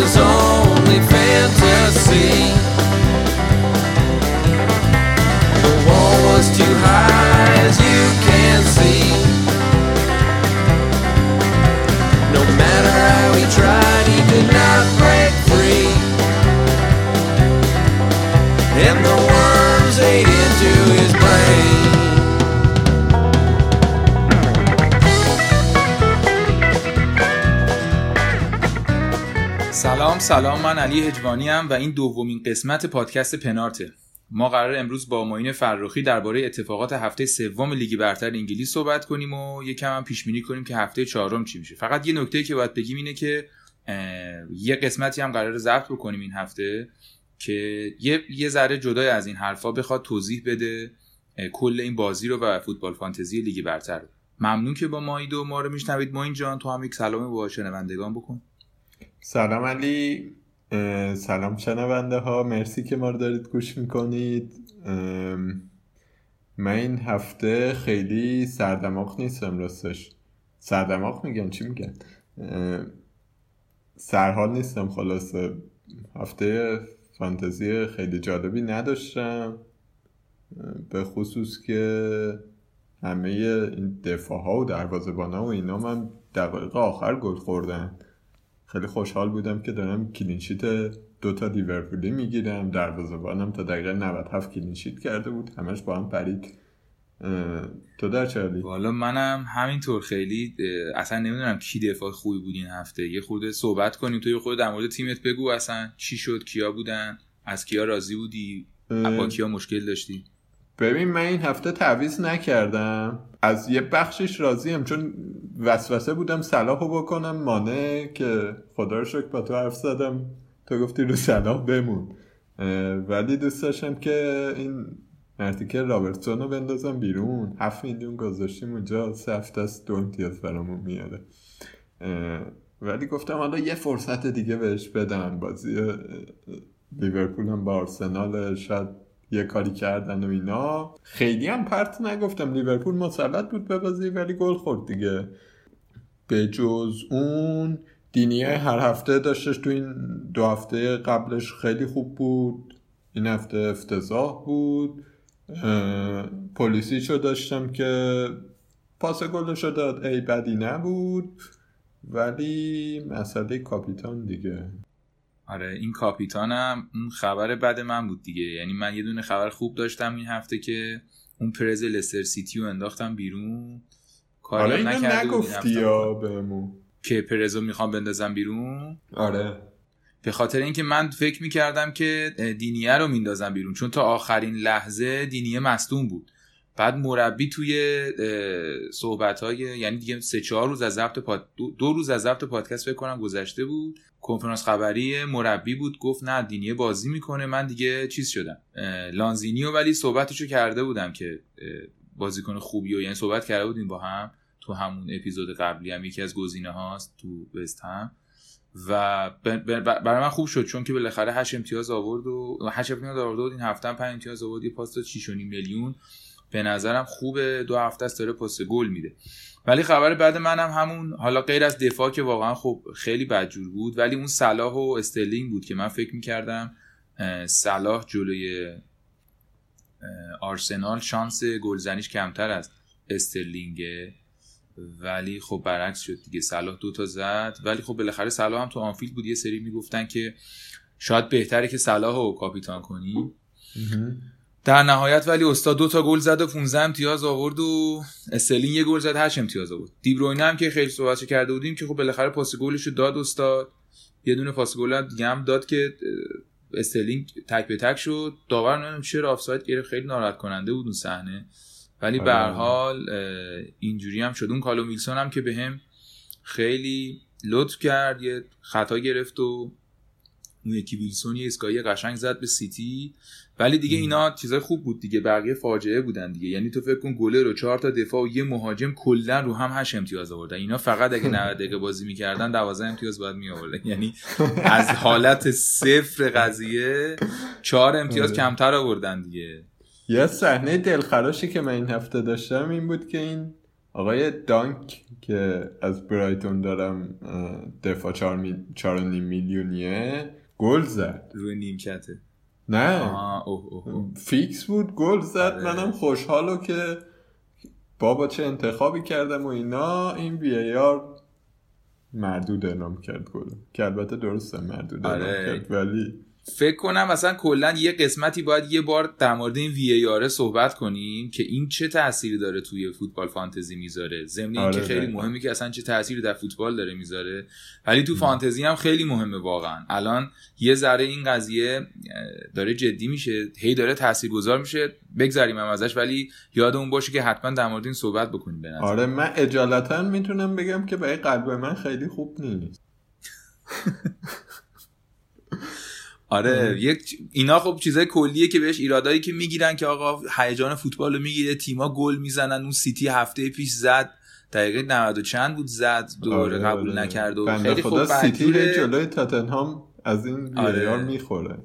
was علی هجوانی ام و این دومین قسمت پادکست پنارته. ما قرار امروز با معین فرخی درباره اتفاقات هفته سوم لیگ برتر انگلیس صحبت کنیم و یکم هم پیش بینی کنیم که هفته چهارم چی میشه. فقط یه نکته که باید بگیم اینه که یه قسمتی هم قرار ضبط بکنیم این هفته که یه یه ذره جدای از این حرفا بخواد توضیح بده کل این بازی رو و فوتبال فانتزی لیگ برتر. ممنون که با مایید و ما رو میشنوید. معین جان تو هم یک سلام با بکن. سلام علی. سلام شنونده ها. مرسی که ما رو دارید گوش می‌کنید. من این هفته خیلی سردماغ نیستم راستش. سردماغ میگن چی میگن؟ سرحال نیستم خلاصه. هفته فانتزی خیلی جالبی نداشتم. به خصوص که همه این دفاع ها و دروازه‌بان ها و اینا من دقایق آخر گل خوردن. خیلی خوشحال بودم که دارم clean sheet دوتا لیورپولی می‌گیرم. دروازه‌بانم تا دقیقه 97 clean sheet کرده بود. همش با هم پرید. تو در حالی؟ والا منم همینطور خیلی اصلا نمی‌دونم کی دفاع خوبی بود این هفته. یه خورده صحبت کنیم. تو یه خورده در مورد تیمت بگو اصلا چی شد کیا بودن از کیا راضی بودی با کیا مشکل داشتی؟ ببین من این هفته تعویض نکردم. از یه بخشش راضیم چون وسوسه بودم صلاحو بکنم مانه که خدا رو شکر با تو حرف زدم. تو گفتی رو صلاح بمون. ولی دوست داشتم که این مرتیکه رابرتسون رو بندازم بیرون. هفت میلیون گذاشتیم اونجا سه هفته است دو امتیاز برامون میاره. ولی گفتم حالا یه فرصت دیگه بهش بدم. بازی لیورپول هم با آرسنال شاید یه کاری کردن و اینا. خیلی هم پرت نگفتم. لیورپول مسلط بود به بازی ولی گل خورد دیگه. به جز اون دینیه هر هفته داشتش تو این دو هفته قبلش خیلی خوب بود. این هفته افتضاح بود. اه، پلیسیچو داشتم که پاس گلشو داد. ای بدی نبود. ولی مسئله کاپیتان دیگه. آره این کاپیتانم اون خبر بد من بود دیگه. یعنی من یه دونه خبر خوب داشتم این هفته که اون پرز لستر سیتی رو انداختم بیرون. آره هم اینو نگفتی. یا بهمون؟ که پرزو می‌خوام بندازم بیرون؟ آره. به خاطر اینکه من فکر می‌کردم که دینیه رو میندازم بیرون چون تا آخرین لحظه دینیه مصدوم بود. بعد مربی توی صحبت های یعنی دیگه سه چهار روز از ضبط پاد... دو, روز از ضبط پادکست فکر کنم گذشته بود. کنفرانس خبری مربی بود گفت نه دینیه بازی می‌کنه. من دیگه چیز شدم. لانزینیو ولی صحبتشو کرده بودم که بازیکن خوبی و یعنی صحبت کرده بودیم با هم. تو همون اپیزود قبلی هم یکی از گزینه هاست تو وست هم و برای من خوب شد چون که بالاخره 8 امتیاز آورد و 8 امتیاز آورد و این هفته هم 5 امتیاز آورد. یه پاس داد 6.5 میلیون. به نظرم خوبه. دو هفته است داره پاس گل میده. ولی خبر بعد منم همون حالا غیر از دفاع که واقعا خب خیلی بدجور بود ولی اون صلاح و استرلینگ بود که من فکر می‌کردم صلاح جلوی آرسنال شانس گلزنیش کمتر از استرلینگه. ولی خب برعکس شد دیگه. صلاح دوتا زد. ولی خب بالاخره صلاح هم تو آنفیلد بود. یه سری می‌گفتن که شاید بهتره که صلاح رو کاپیتان کنی. در نهایت ولی استاد دو تا گل زد و 15 امتیاز آورد و استرلینگ یه گل زد 8 امتیاز آورد. دیبروینه هم که خیلی صحبتش کرده بودیم که خب بالاخره پاس گلش رو داد استاد. یه دونه پاس گل دیگه هم داد که استرلینگ تک به تک شد. داور نمی‌دونم چرا آفساید گرفت. خیلی ناراحت کننده بود اون صحنه. ولی به هر آره. حال اینجوری هم شد. اون کالوم ویلسون هم که بهم خیلی لطف کرد یه خطا گرفت و اون یکی ویلسون یه اسکایی قشنگ زد به سیتی. ولی دیگه اینا چیزای خوب بود دیگه. بقیه فاجعه بودن دیگه. یعنی تو فکر کن گله رو چهار تا دفاع و یه مهاجم کلا رو هم 8 امتیاز آوردن. اینا فقط اگه 90 دقیقه بازی می‌کردن 12 امتیاز باید می آوردن یعنی از حالت صفر قضیه 4 امتیاز آره. کمتر آوردن دیگه. یه صحنه دلخراشی که من این هفته داشتم این بود که این آقای دانک که از برایتون دارم دفاع چهار, می... چهار و نیم میلیونیه گل زد روی نیمکته نه آه اوه اوه. فیکس بود گل زد آره. منم خوشحالو که بابا چه انتخابی کردم و اینا این وی ای آر مردود اعلام کرد گل که البته درسته مردود اعلام آره. کرد ولی فکر کنم مثلا کلا یه قسمتی باید یه بار در مورد این وی ای آر صحبت کنیم که این چه تأثیری داره توی فوتبال فانتزی می‌ذاره. ضمن آره، اینکه خیلی. مهمه که اصلا چه تأثیری در فوتبال داره می‌ذاره. ولی تو فانتزی هم خیلی مهمه واقعا. الان یه ذره این قضیه داره جدی میشه. هی داره تاثیرگذار میشه. بگذریم هم ازش ولی یادمون باشه که حتما در مورد این صحبت بکنیم به نظر آره من اجالتا می‌تونم بگم که برای قلب من خیلی خوب نیست. آره یک اینا خب چیزای کلیه که بهش ایرادایی که می‌گیرن که آقا هیجان فوتبال رو می‌گیره تیما گل می‌زنن اون سیتی هفته پیش زد دقیقه 90 و چند بود زد دوباره آره، قبول آره. نکرد و خیلی خدا خوب سیتی. جلوی تاتنهام از این آره. می‌خوره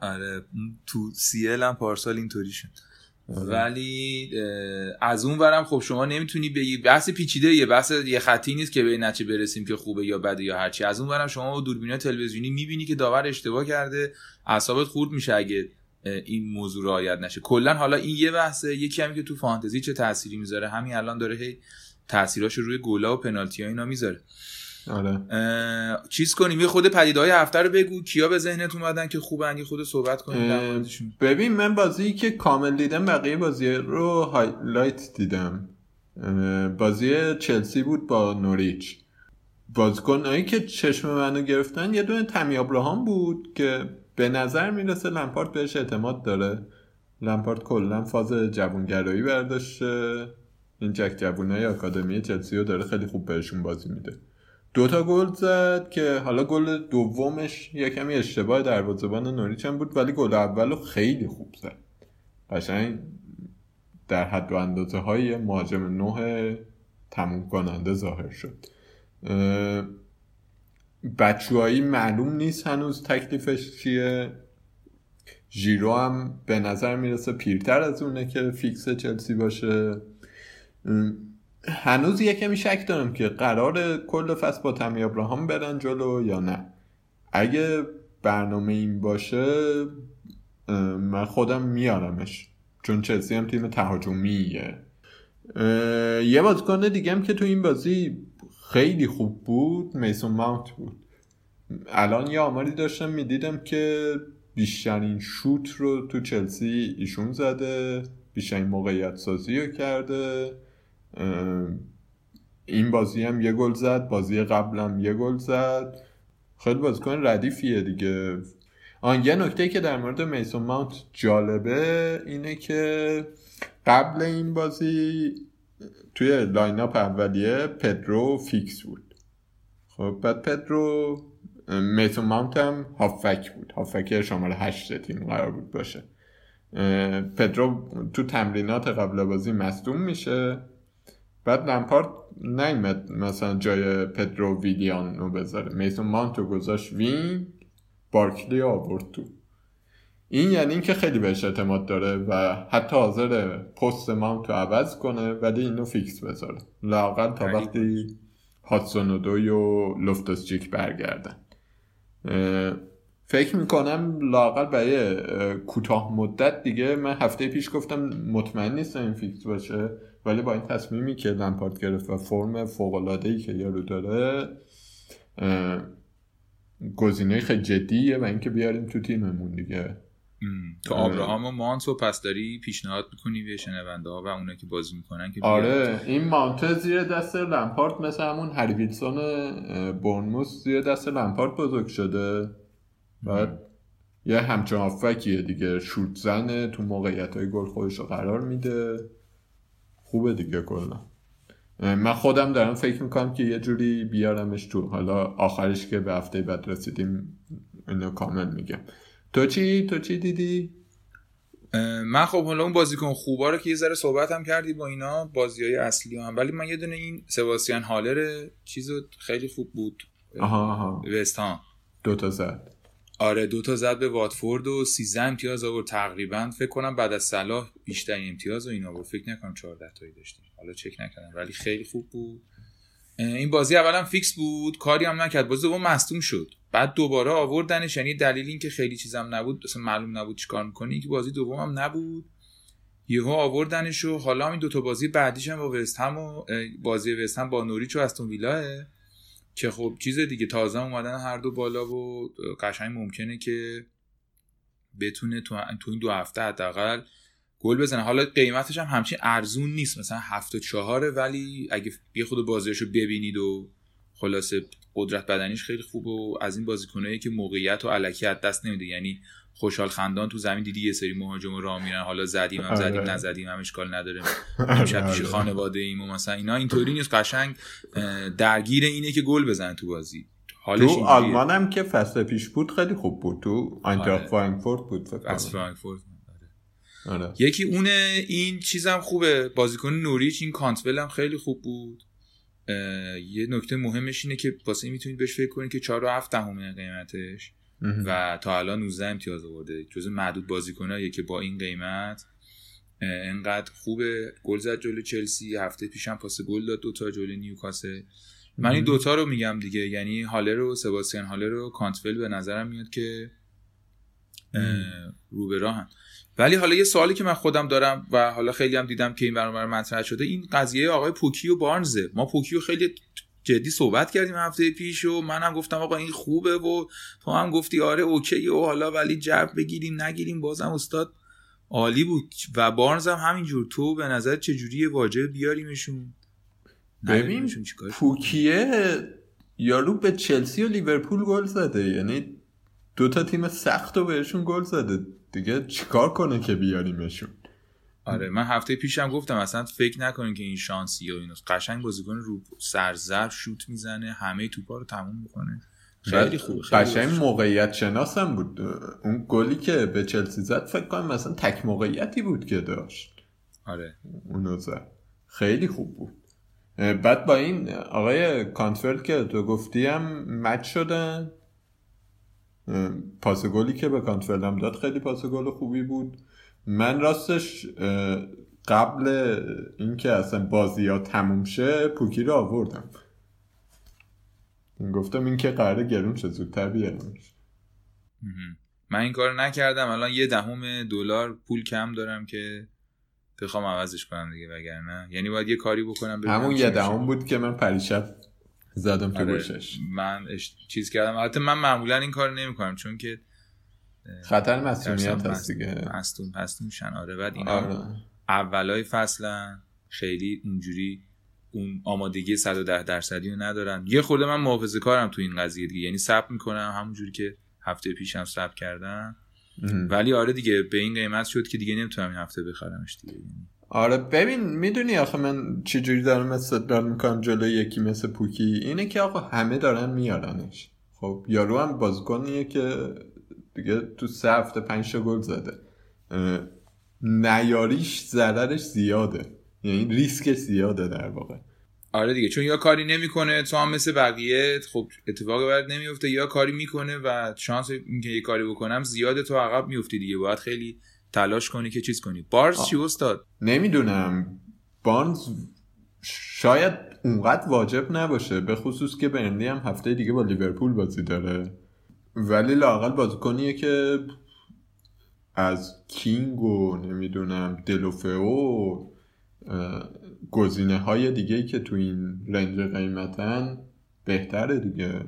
آره تو سیل هم پارسال اینطوری شد. ولی اه، از اون ورم خب شما نمی‌تونی بگی بحث پیچیده یه بحث یه خطی نیست که به نتیجه برسیم که خوبه یا بده یا هرچی. از اون ورم شما با دوربین تلویزیونی می‌بینی که داور اشتباه کرده اعصابت خورد میشه اگه این موضوع رعایت نشه. کلا حالا این یه بحثه یکی هم که تو فانتزی چه تأثیری می‌ذاره؟ همین الان داره هی تاثیراشو روی گلا و پنالتی ها اینا می‌ذاره. آره. چیز کنیم؟ یه خود پدیده های هفته رو بگو. کیا به ذهنت اومدن که خوبن؟ یه خود صحبت کنیم در موردشون. ببین من بازی که کامل دیدم بقیه بازی رو highlight دیدم. بازی چلسی بود با نوریچ. بازیکنایی که چشم منو گرفتن یه دونه تمی ابراهام بود که به نظر می‌رسه لمپارد بهش اعتماد داره. لمپارد کلا فاز جوونگرایی برداشته. این جک جوونای آکادمی چلسی رو داره خیلی خوب بهشون بازی میده. دوتا گل زد که حالا گل دومش یه کمی اشتباه دروازه‌بان نوریچ هم بود ولی گل اولو خیلی خوب زد. قشنگ در حد و اندازه های مهاجم نوع تموم کننده ظاهر شد. بچوهایی معلوم نیست هنوز تکلیفش چیه. ژیرو هم به نظر می‌رسه پیرتر از اونه که فیکس چلسی باشه. هنوز یه کمی شک دارم که قرار کل فصل با تمی ابراهام برن جلو یا نه. اگه برنامه این باشه من خودم میارمش چون چلسی هم تیم تهاجمیه. یه بازیکن دیگه هم که تو این بازی خیلی خوب بود میسون ماونت بود. الان یه آماری داشتم می‌دیدم که بیشترین شوت رو تو چلسی ایشون زده بیشترین موقعیت سازی رو کرده. این بازی هم یه گل زد بازی قبلم یه گل زد. خیلی بازیکن ردیفیه دیگه. آن یه نکته که در مورد میسون ماونت جالبه اینه که قبل این بازی توی lineup اولیه پدرو fix بود. خب بعد پدرو میسون ماونت هم هافبک بود. هافبک شماره هشت تیم قرار بود باشه. پدرو تو تمرینات قبل بازی مصدوم میشه. بعد لمپارد نیمد مثلا جای پدرو ویلیان رو بذاره. میسون ماونت رو گذاشت وین بارکلی آورد تو. این یعنی اینکه خیلی بهش اعتماد داره و حتی حاضر پست ماونت رو عوض کنه ولی اینو فیکس بذاره. لاقل تا خیلی وقتی هاتسون و دوی و لفتوس چیک برگردن. فکر می‌کنم لاقل برای اه، کوتاه مدت دیگه من هفته پیش گفتم مطمئن نیستم این فیکس باشه. ولی با این تصمیمی که لمپارد گرفت و فرم فوق‌العاده‌ای که یارو داره گزینه خیلی جدیه و اینکه بیاریم تو تیممون دیگه. تو. آبراهام و مانت و پس داری پیشنهاد می‌کنی به شنونده ها و اونا که بازی می‌کنن که آره این مانته زیر دست لمپارد مثل همون هری ویلسون زیر دست لمپارد بزرگ شده. بعد یه همچون هافکیه دیگه شوت زنه تو موقعیت های گل خودش رو قرار میده. خوبه دیگه کلا. من خودم دارم فکر می‌کنم که یه جوری بیارمش تو. حالا آخرش که به هفته بعد رسیدیم اینو کامل میگم. تو چی؟ تو چی دیدی؟ من خب حالا اون بازیکن خوبا رو که یه ذره صحبت هم کردی با اینا بازی های اصلی هم. ولی من یه دونه این سباستیان هالر چیز خیلی خوب بود. آها آها. وست هام. دوتا زد. آره دو تا زد به واتفورد و 13 امتیاز آورد. تقریبا فکر کنم بعد از صلاح بیشترین امتیاز و این آورد فکر نکنم 14 تایی داشتیم. حالا چک نکردم ولی خیلی خوب بود. این بازی اولا فیکس بود. کاری هم نکرد. بازی دوم مصدوم شد. بعد دوباره آوردنش. یعنی دلیل این که خیلی چیزم نبود اصلا معلوم نبود چیکار می‌کنه که بازی دوم هم نبود. یهو آوردنش و حالا این دوتا بازی بعدیش هم با وست هم و بازی وست هم با نوریچ و استون ویلاه. که خب چیز دیگه تازه اومدن هر دو بالا و قشنگ ممکنه که بتونه تو, تو این دو هفته حداقل گل بزنه. حالا قیمتش هم همچین ارزون نیست. مثلا هفت و چهاره ولی اگه یه خود بازیشو ببینید و خلاصه قدرت بدنیش خیلی خوب و از این بازیکنایی که موقعیت و علکی از دست نمیده. یعنی خوشحال خندان تو زمین دیدی یه سری مهاجم راه میرن. حالا زدیم هم زدیم آره. نزدیم هم اشکال نداره. امشب پیش خانواده ایم و مثلا اینا اینطوری نیست. قشنگ درگیر اینه که گل بزنه تو بازی. حالش تو. آلمان هم که فصل پیش بود خیلی خوب بود. تو آینتراخت آره. فرانکفورت بود فرانکفورت آره. یکی اونه این چیزم خوبه. بازیکن نوریچ این کانتول هم خیلی خوب بود. یه نکته مهمش اینه که واسه می‌تونید بهش فکر کنید که 4 و 7 دهمه قیمتش. و تا الان 19 امتیاز آورده. جز معدود بازیکناییه که با این قیمت انقدر خوبه. گل زد جلو چلسی هفته پیشم پاس گل داد دوتا جلو نیوکاسل. من این دوتا رو میگم دیگه. یعنی هالر و سباستیان هالر و کانتفل به نظرم میاد که رو به راهن. ولی حالا یه سوالی که من خودم دارم و حالا خیلی هم دیدم که این برنامه مطرح شده این قضیه آقای پوکی و بارنزه. ما پوکی رو خیلی جدی صحبت کردیم هفته پیش و منم گفتم آقا این خوبه و تو هم گفتی آره اوکی و حالا ولی جرب بگیریم نگیریم بازم استاد عالی بود و بارنز هم همینجور. تو به نظر چجوریه واجب بیاریمشون؟ ببین؟ پوکیه یارو به چلسی و لیورپول گل زده. یعنی دو تا تیم سخت رو بهشون گل زده. دیگه چیکار کنه که بیاریمشون؟ آره من هفته پیشم گفتم اصلا فکر نکنین که این شانسی و اینو قشنگ بازیکن رو سرزر شوت می‌زنه همه توپا رو تموم می‌کنه. خیلی خوبه خیلی قشنگ. موقعیت شناس هم بود. اون گلی که به چلسی زد فکر کنم مثلا تک موقعیتی بود که داشت. آره. اونو زد. خیلی خوب بود. بعد با این آقای کانتفل که تو گفتی هم مچ شدن پاس گلی که به کانتفل هم داد خیلی پاس گل خوبی بود. من راستش قبل اینکه اصلا بازی ها تموم شه پوکی رو آوردم. گفتم این که قراره گرون شه زودتر بیارمش. من این کار نکردم. الان یه دهم دلار پول کم دارم که بخوام عوضش کنم دیگه وگرنه. یعنی باید یه کاری بکنم همون یه. دهم بود که من پریشب زدم تو آره، من اش... چیز کردم. البته من معمولا این کار نمی‌کنم چون که خطر مسئولیت هست دیگه. مستون پستون میشن آره بعد اینا آره. اولای فصلن خیلی اونجوری اون آمادگی 110 درصدی رو ندارن. یه خورده من محافظه کارم تو این قضیه دیگه. یعنی صبر می‌کنم همونجوری که هفته پیشم صبر کردم. ولی آره دیگه به این قیمت شد که دیگه نمی‌تونم این هفته بخرمش دیگه. آره ببین می‌دونی آخه من چجوری دارم استدلال می‌کنم جلوی یکی مثل پوکی؟ اینه که آقا همه دارن میارنش. خب یارو هم بازیکنیه که دیگه تو سه هفته پنج تا گل زده. نیاریش ضررش زیاده. یعنی ریسکش زیاده در واقع. آره دیگه چون یا کاری نمی‌کنه تو هم مثل بقیه خب اتفاقی برات نمیفته یا کاری می‌کنه و شانس اینکه یه کاری بکنم زیاده تو عقب میفتی دیگه. باید خیلی تلاش کنی که چیز کنی. بارز چی استاد؟ نمی‌دونم. بارنز شاید اونقدر واجب نباشه به خصوص که برندی هم هفته دیگه با لیورپول بازی داره. ولی لاقل بازیکنیه که از کینگ و نمی‌دونم دلوفئو و گزینه های دیگه که تو این رنج قیمتن بهتره دیگه.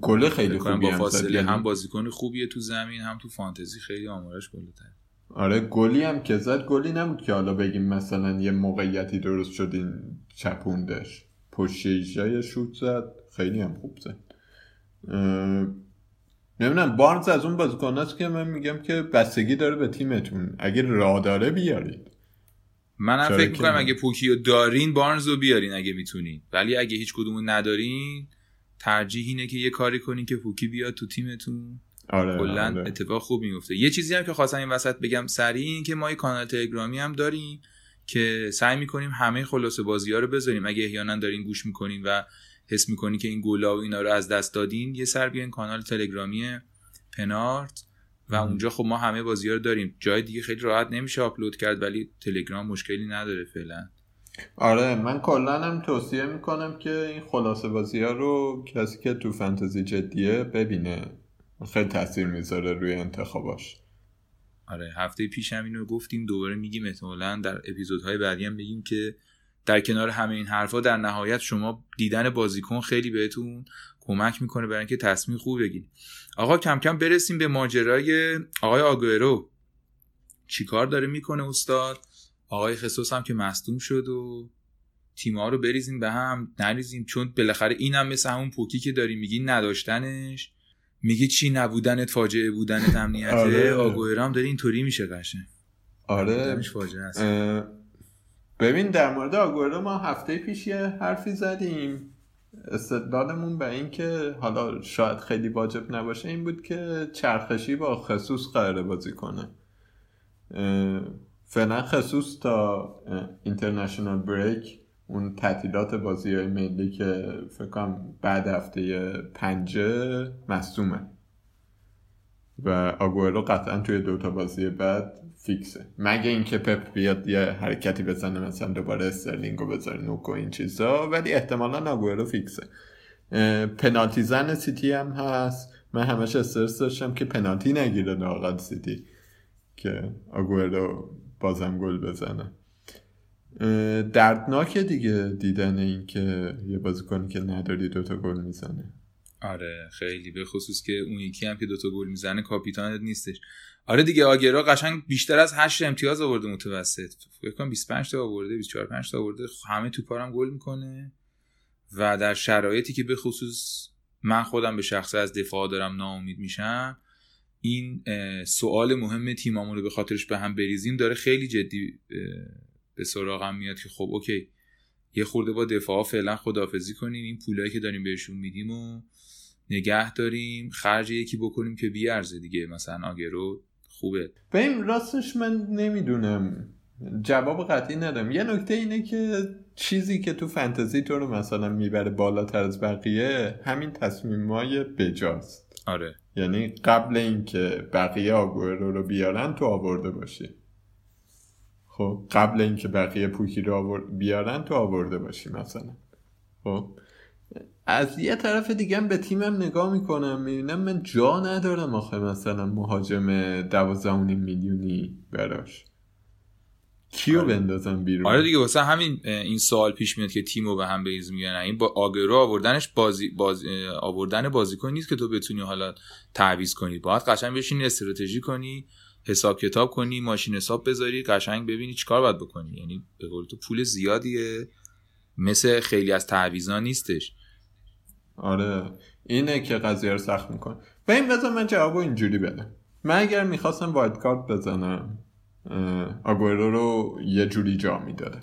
گل خیلی خوبی با. فاصله یعنی- هم بازیکن خوبیه تو زمین هم تو فانتزی خیلی آمارش بالاتر. آره گلی هم که زد گلی نبود که حالا بگیم مثلا یه موقعیتی درست شد این چپوندش. پشت شوت زد خیلی هم خوب زد. نمی‌دونم بارنز از اون بازیکن است که من میگم که بستگی داره به تیمتون. اگه راه داره بیارید. منم فکر می‌کنم؟ اگه پوکیو دارین بارنز رو بیارین اگه می‌تونین. ولی اگه هیچ کدومو ندارین ترجیح اینه که یه کاری کنین که پوکی بیاد تو تیمتون. آره, کلا آره. اتفاق خوب میفته یه چیزی هم که خواستم این وسط بگم سریع این که ما یه کانال تلگرامی هم داریم که سعی می‌کنیم همه خلاصه بازی ها رو بذاریم. اگه احیانا دارین گوش می‌کنین و حس می‌کنین که این گلا و اینا رو از دست دادین یه سر بیاین کانال تلگرامی پنارت و اونجا خب ما همه بازی ها رو داریم. جای دیگه خیلی راحت نمیشه آپلود کرد ولی تلگرام مشکلی نداره فعلا. آره من کلا هم توصیه می‌کنم که این خلاصه بازی ها رو کسی که تو فانتزی جدیه ببینه. خیلی تاثیر می‌ذاره روی انتخاباش. آره هفته پیش هم اینو گفتیم دوباره میگیم احتمالا در اپیزودهای بعدی هم بگیم که در کنار همه این حرفا در نهایت شما دیدن بازیکن خیلی بهتون کمک می‌کنه برای اینکه تصمیم خوب بگیرید. آقا کم کم برسیم به ماجرای آقای آگوئرو. چیکار داره می‌کنه استاد؟ آقای خصوص هم که مصدوم شد و تیم‌ها رو بریزیم به هم نریزیم چون بالاخره اینم مثل همون پوکی که داریم میگی نداشتنش. میگی چی نبودنت فاجعه بودنت امنیته آره. آگوئرو هم داره اینطوری میشه قشنگ. آره. فاجعه ببین در مورد آگورو ما هفته پیش یه حرفی زدیم. استدلالمون به این که حالا شاید خیلی واجب نباشه این بود که چرخشی با خصوص قراره بازی کنه. فعلا خصوص تا international break اون تعطیلات بازی های ملی که فکر کنم بعد هفته پنجه مصومه و آگوئرو قطعا توی دوتا بازی بعد fix ه. مگه اینکه پپ بیاد یه حرکتی بزنه مثلا دوباره استرلینگو بذاره نوک و این چیزا ولی احتمالا آگوئرو fix ه. پنالتی زن سیتی هم هست. من همش استرس داشتم که پنالتی نگیره لااقل سیتی که آگوئرو بازم گل بزنه. اه، دردناکه دیگه دیدن این که یه بازیکنی که نداری دوتا گل می‌زنه. آره خیلی. به خصوص که اون یکی هم که دوتا گل می‌زنه کاپیتانت نیستش. آره دیگه آگرا قشنگ بیشتر از 8 امتیاز آورده متوسط. فکر کنم 25 تا آورده 24 5 تا آورده. همه توپا هم گل می‌کنه. و در شرایطی که به خصوص من خودم به شخصه از دفاع دارم ناامید میشم این سوال مهم تیمامون رو به خاطرش به هم بریزیم داره خیلی جدی به سراغم میاد که خب اوکی. یه خورده با دفاع فعلا خدافزی کنیم. این پولایی که داریم بهشون میدیم و نگه داریم خرج یکی بکنیم که بیارزه دیگه. مثلا آگرو خوبه. ببین راستش من نمی‌دونم. جواب قطعی ندارم. یه نکته اینه که چیزی که تو فانتزی تو رو مثلا می‌بره بالاتر از بقیه همین تصمیمای بجاست. آره. یعنی قبل اینکه بقیه آگوئرو رو بیارن تو آورده باشی. خب قبل اینکه بقیه پوکی رو آور- بیارن تو آورده باشی مثلا. خب؟ از یه طرف دیگه هم به تیمم نگاه می‌کنم می‌بینم من جا ندارم آخه مثلا مهاجم دوازده میلیونی براش. کیو آره. بندازم بیرون؟ آره دیگه واسه همین این سوال پیش میاد که تیمو به هم بریز میگن این با آگرو آوردنش بازی, بازی اه، آوردن بازیکن نیست که تو بتونی حالا تعویض کنی. باید قشنگ بشینی استراتژی کنی حساب کتاب کنی ماشین حساب بذاری قشنگ ببینی چیکار باید بکنی. یعنی به قول تو پول زیادیه مثل خیلی از تعویضا نیستش. آره. اینه که قضیه رو سخت می‌کنه. به این بذار من جواب اینجوری بدم. من اگر می‌خواستم وایلد کارت بزنم اه، آگوئرو رو یه جوری جا می‌داده.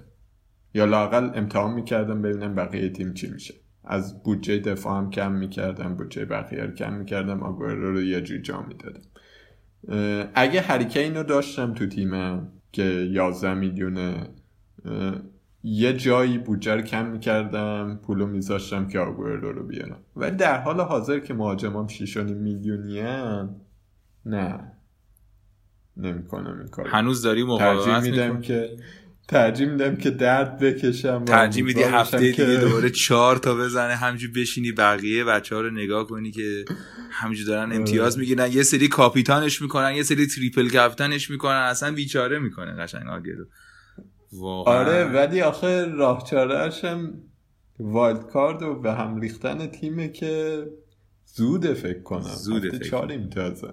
یا لاقل امتحان می‌کردم ببینم بقیه تیم چی میشه. از بودجه دفاع هم کم می‌کردم بودجه بقیه رو کم می‌کردم آگوئرو رو یه جوری جا می‌دادم. اگه هریکین رو داشتم تو تیمم که 11 میلیونه یه جایی بودجه رو کم می‌کردم پولو میذاشتم که آگوئرو رو بیارم. ولی در حال حاضر که مهاجمام 6 میلیونی نه. نمی‌کنم این کار هنوز داری ترجیح مقاومت میدم می‌کنی که ترجیح میدم که درد بکشم ترجیح میدی هفته دیگه که- دوباره چهار تا بزنه همجور بشینی بقیه بچه ها رو نگاه کنی که همجور دارن امتیاز می‌گیرن. یه سری کاپیتانش می‌کنن یه سری تریپل کپتنش می‌کنن اصلا بیچاره می‌کنه قشنگ آگرو واقعا. آره ولی آخه راه هم وایلد کارد و به هم ریختن تیمه که زوده فکر کنم. زوده هفته فکر چهار امتیازه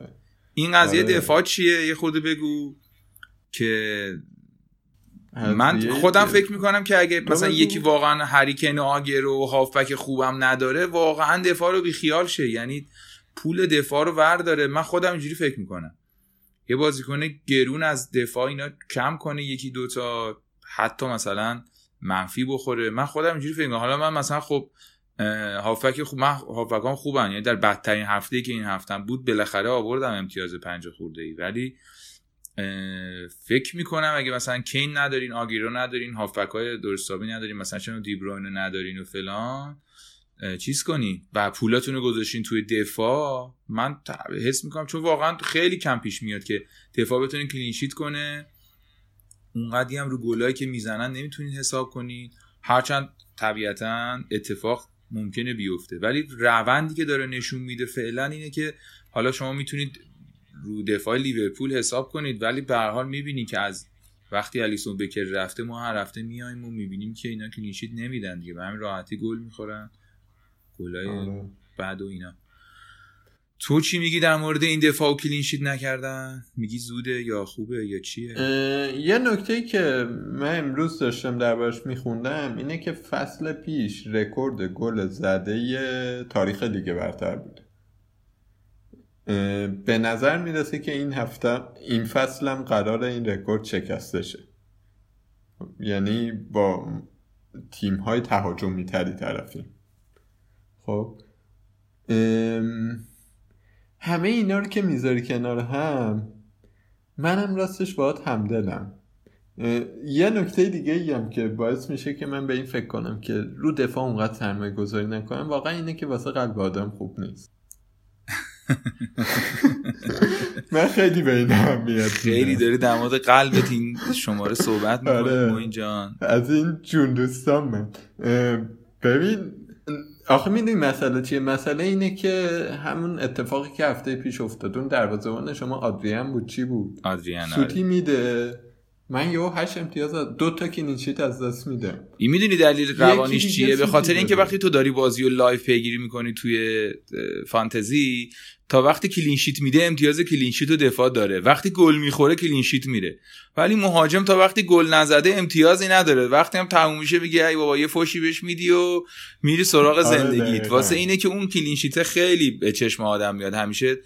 این قضیه آره. دفاع چیه؟ یه خورده بگو که من خودم که- فکر می‌کنم که اگه مثلا. یکی واقعا هریکن و آگر و هافبک خوبم نداره واقعا دفاع رو بیخیال شه. یعنی پول دفاع رو ور داره من خودم اینجوری فکر می‌کنم. یه بازیکن گرون از دفاع اینا کم کنه یکی دوتا حتی مثلا منفی بخوره. من خودم اینجوری فکر حالا من مثلا خب هافک خوب من هافکام خوبن. یعنی در بدترین هفته که این هفتم بود بالاخره آوردم امتیاز پنج خورده ای ولی فکر می‌کنم اگه مثلا کین ندارین آگیرو ندارین هافبک های درستابی ندارین مثلا چون دیبروینو ندارین و فلان چیز کنین و پولاتون رو گذاشتین توی دفاع من حس می‌کنم چون واقعا خیلی کم پیش میاد که دفاع بتونین clean sheet کنه. اونقدی هم رو گلایی که می‌زنن نمی‌تونین حساب کنین هرچند طبیعتا اتفاق ممکنه بیفته. ولی روندی که داره نشون میده فعلا اینه که حالا شما می‌تونید رو دفاع لیورپول حساب کنید. ولی به هر حال می‌بینید که از وقتی الیسون بکر رفته ما هر هفته میایم و می‌بینیم که اینا clean sheet نمیدن دیگه. به همین راحتی گل می‌خورن. گلای آره. بعد و اینا. تو چی میگی در مورد این دفاع و clean sheet نکردن؟ میگی زوده یا خوبه یا چیه؟ یه نکته که من امروز داشتم دربارش میخوندم اینه که فصل پیش رکورد گل زده تاریخ لیگ برتر بود. اه، به نظر می‌رسه که این هفته این فصل هم قرار این رکورد شکسته شه. یعنی با تیم های تهاجمی تری طرفیم. خب؟ همه اینا رو که می‌ذاری کنار هم منم راستش باید همدلم یه نکته دیگه ای هم که باعث میشه که من به این فکر کنم که رو دفاع اونقدر سرمایه گذاری نکنم واقعا اینه که واسه قلب آدم خوب نیست من خیلی به این اهمیت خیلی. داری در مورد قلبت این شماره صحبت می‌کنی آره. موین جان از این جون دوستان من ببین آخه می‌دونی مسئله چیه؟ مسئله اینه که همون اتفاقی که هفته پیش افتاد اون دروازه‌بان شما آدریان بود چی بود؟ آدریان آره. سوتی میده. من یه هشت امتیاز از- دو تا clean sheet از دست میدم این می‌دونی دلیل روانیش چیه؟ به خاطر اینکه. وقتی تو داری بازی و live پیگیری می‌کنی توی فانتزی تا وقتی clean sheet میده امتیاز clean sheet و دفاع داره. وقتی گل می‌خوره clean sheet میره. ولی مهاجم تا وقتی گل نزده امتیازی نداره. وقتی هم تموم میشه میگه ای بابا یه فوشی بهش میدی و میری سراغ آره، زندگیت. واسه اینه که اون clean sheet خیلی به چشم آدم میاد. همیشه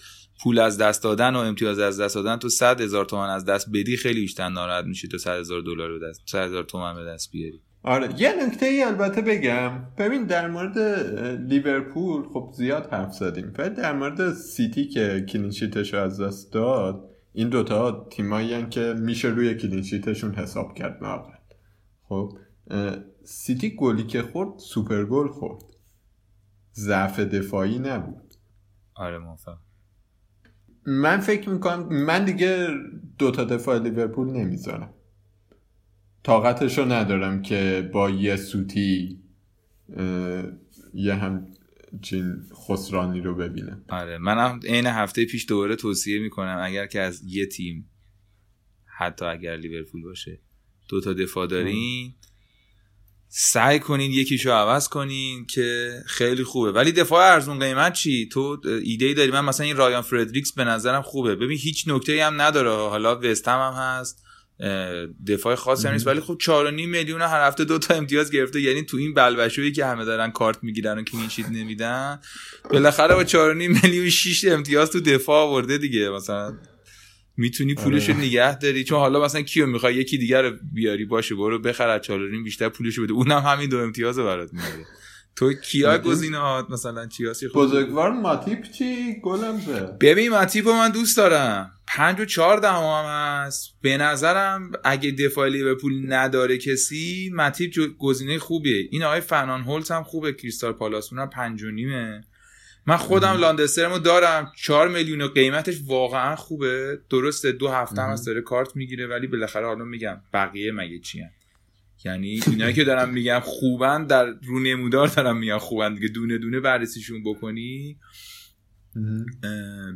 پول از دست دادن و امتیاز از دست دادن تو 100 هزار تومن از دست بدی خیلی بیشتر ناراحت میشی تو 100 هزار دلار به دست 100 هزار تومن به دست بیاری. آره یه نکته ای البته بگم. ببین در مورد لیورپول خب زیاد حرف زدیم. ولی در مورد سیتی که clean sheet ش رو از دست داد این دوتا تیمایی که میشه روی clean sheet شون حساب کرد واقعا خب سیتی گلی که خورد سوپر گل خورد. ضعف دفاعی نبود. آره موافقم. من فکر می‌کنم من دیگه دوتا دفاع لیورپول نمی‌ذارم. طاقتشو ندارم که با یه سوتی یه همچین خسرانی رو ببینم. آره منم عین هفته پیش دوباره توصیه می‌کنم اگر که از یه تیم حتی اگر لیورپول باشه دو تا دفاع دارین سعی کنین یکیشو عوض کنین که خیلی خوبه. ولی دفاع ارزون قیمت چی؟ تو ایده ای داری. من مثلا این رایان فردریکس به نظرم خوبه. ببین هیچ نکته هم نداره. حالا وستهم هم هست. دفاع خاصی هم نیست. ولی خب 4.5 میلیون هر هفته دو تا امتیاز گرفته. یعنی تو این بلبشویی که همه دارن کارت می‌گیرن و کلینشیت نمیدن بالاخره با 4.5 میلیون 6 امتیاز تو دفاع آورده دیگه. مثلا می‌تونی پولش رو آره. نگه داری. چون حالا مثلا کیو می‌خوای یکی دیگر رو بیاری باشه برو بخر از 4.5 بیشتر پولش بده. اونم همین دو امتیاز برات میاره تو کیا آره. گزینه‌هات مثلا چیاسی خوب بزرگوار ماتیپ چی؟ گلم ببین متیپ رو من دوست دارم. پنج و چهار دهم هم هست. به نظرم اگه دفاع لیورپول نداره کسی متیپ جو- گزینه خوبیه. این آقای فنان هولت هم خوبه. کریستال پالاس اونم پنج و نیمه. من خودم لاندسترمو دارم. چهار میلیون و قیمتش واقعا خوبه. درسته دو هفته هم از داره کارت می‌گیره ولی بالاخره حالا میگم بقیه مگه چی هم. یعنی اینایی که دارم میگم خوبن در رو نمودار دارم میگم خوبن دیگه. دونه دونه بررسیشون بکنی.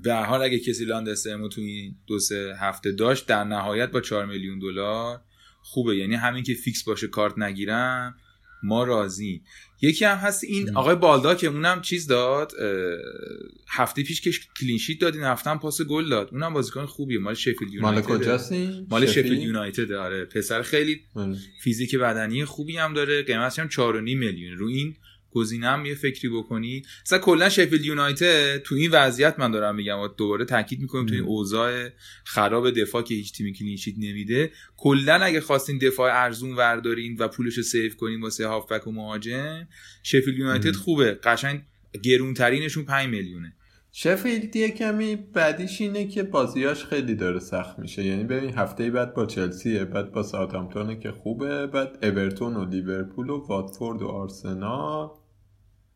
به هر حال اگه کسی لاندسترمو تو این دو سه هفته داشت در نهایت با 4 میلیون دلار خوبه. یعنی همین که فیکس باشه کارت نگیرم ما راضی یکی هم هست این. آقای بالداک که اونم چیز داد هفته پیش که clean sheet داد این هفته هم پاس گل داد اونم بازیکن خوبیه مال شفیلد مال یونایتد کجاست این؟ مال شفیلد؟ یونایتد آره پسر خیلی آره. فیزیک بدنی خوبی هم داره قیمتش هم 4.5 میلیون رو این گزینه هم یه فکری بکنی. مثلا کلا شفیلد یونایتد تو این وضعیت من دارم میگم و دوباره تاکید می‌کنیم تو این. اوضاع خراب دفاع که هیچ تیمی clean sheet نمیده. کلا اگه خواستین دفاع ارزون وردارین و پولش رو save کنین واسه هافبک و مهاجم شفیلد یونایتد. خوبه. قشنگ گرونترینشون 5 میلیونه. شفیلد یه کمی بعدیش اینه که بازیاش خیلی داره سخت میشه. یعنی ببین هفته بعد با چلسیه بعد با ساوثهامپتون که خوبه بعد اورتون و لیورپول و واتفورد و آرسنال.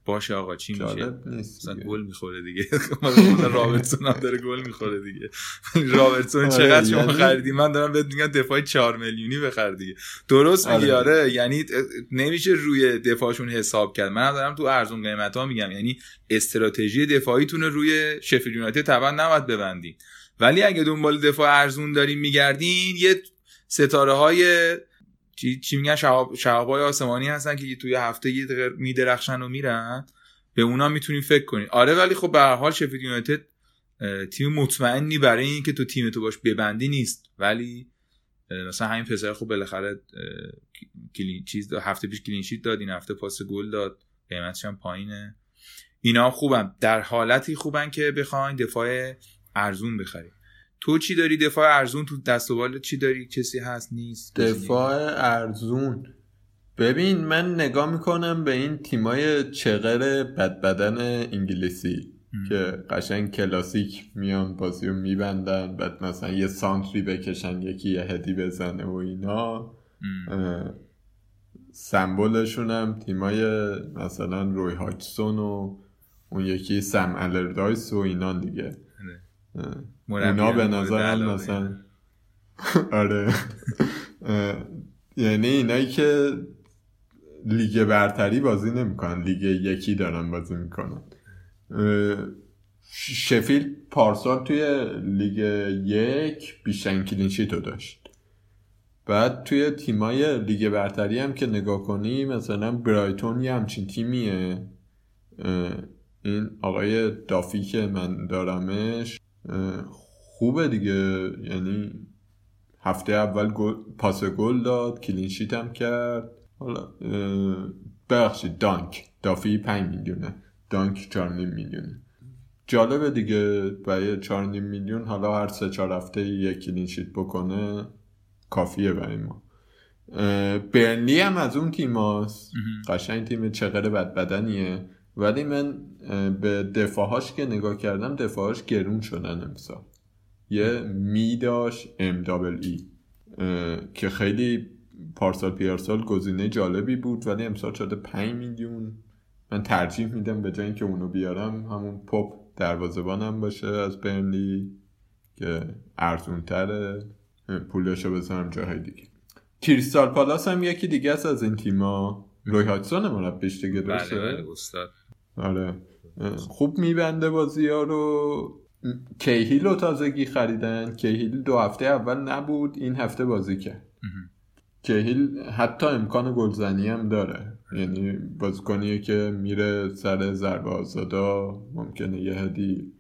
باشه آقا چی میشه؟ مثلا. گل می‌خوره دیگه. رابرتسون هم داره گل می‌خوره دیگه. رابرتسون آره، چقدر شما یعنی- خریدی؟ من دارم بهت میگم دفاع 4 میلیونی بخر دیگه. درست میگی آره. آره یعنی نمیشه روی دفاعشون حساب کرد. من دارم تو ارزون قیمت ها میگم. یعنی استراتژی دفاعیتون رو روی شفیلد یونایتد طبعا نباید ببندین ولی اگه دنبال دفاع ارزون دارین میگردین یه ستاره های چی, چی میگن؟ شهاب شهابای آسمانی هستن که توی هفته یه دقیقه میدرخشن و میرن. به اونا می‌تونی فکر کنی. آره ولی خب به هر حال شفیلد یونایتد تیم مطمئنی برای اینکه تو تیم تو باش ببندی نیست. ولی مثلا همین پسر خب بالاخره کلین چیز داد. هفته پیش کلین شیت داد این هفته پاس گل داد. قیمتش هم پایینه. اینا خوبن. در حالتی خوبن که بخواین دفاع ارزون بخرید تو چی داری دفاع ارزون تو دست و چی داری؟ کسی هست؟ نیست؟ دفاع ارزون. ببین من نگاه می‌کنم به این تیمای چغر بدبدن انگلیسی م. که قشنگ کلاسیک میان بازی رو میبندن بعد مثلا یه سانتری بکشن یکی یه هدی بزنه و اینا. سمبولشون هم تیمای مثلا روی هاچسون و اون یکی سم الردایس و اینا دیگه. مربی اونا به علاقه. مثلا آره. یعنی اینایی که لیگ برتری بازی نمی‌کنن لیگ یکی دارن بازی می‌کنن. شفیلد پارسال توی لیگ یک بیشترین clean sheet رو داشت. بعد توی تیمای لیگ برتری هم که نگاه کنی مثلا برایتون یه همچین تیمیه. این آقای دافی که من دارمش خوبه دیگه. یعنی هفته اول گل پاس گل داد clean sheet هم کرد. حالا ببخشید دانک. دافی 5 میلیونه. دانک 4.5 میلیونه. جالبه دیگه برای 4.5 میلیون حالا هر سه چهار هفته یک clean sheet بکنه کافیه برای ما. اه، برنلی هم از اون تیم هاست. قشنگ تیم چقدر بد بدنیه ولی من به دفاعهاش که نگاه کردم دفاعهاش گرون شدن امسال یه می داشت ام دابل ای که خیلی پارسال پیارسال گزینه جالبی بود ولی امسال شده 5 میلیون. من ترجیح میدم به جای اینکه اونو بیارم همون پاپ دروازه‌بانم باشه از برنلی که ارزون تره پولشو بذارم جاهای دیگه. کریستال پالاس هم یکی دیگه است از این تیما روی هاتسون مربیش دیگه بله درسته بله استاد. آره. خوب میبنده بازی ها رو. کیهیل رو تازگی خریدن. کیهیل دو هفته اول نبود این هفته بازی کرد. کیهیل حتی امکان گلزنی هم داره. یعنی بازیکنیه که میره سر ضربه آزادا ممکنه یه هدی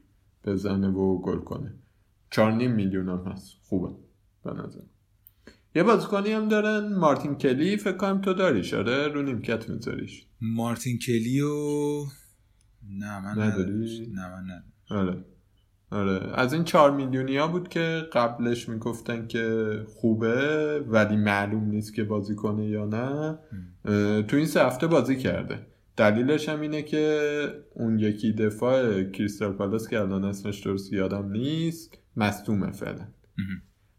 بزنه و گل کنه. چار نیم میلیون هم هست. خوبه. به نظر یه بازیکنی هم دارن. مارتین کلی فکر کنم تو داریش. آره رو نیمکت میذاریش. مارتین کلیو نه من نداری؟ نه من ندارم آره. آره. از این چهار میلیونی ها بود که قبلش می‌گفتن که خوبه ولی معلوم نیست که بازی کنه یا نه. تو این سه هفته بازی کرده. دلیلش هم اینه که اون یکی دفاع کریستال پالاس که الان اسمش درست یادم نیست مصدومه فعلا.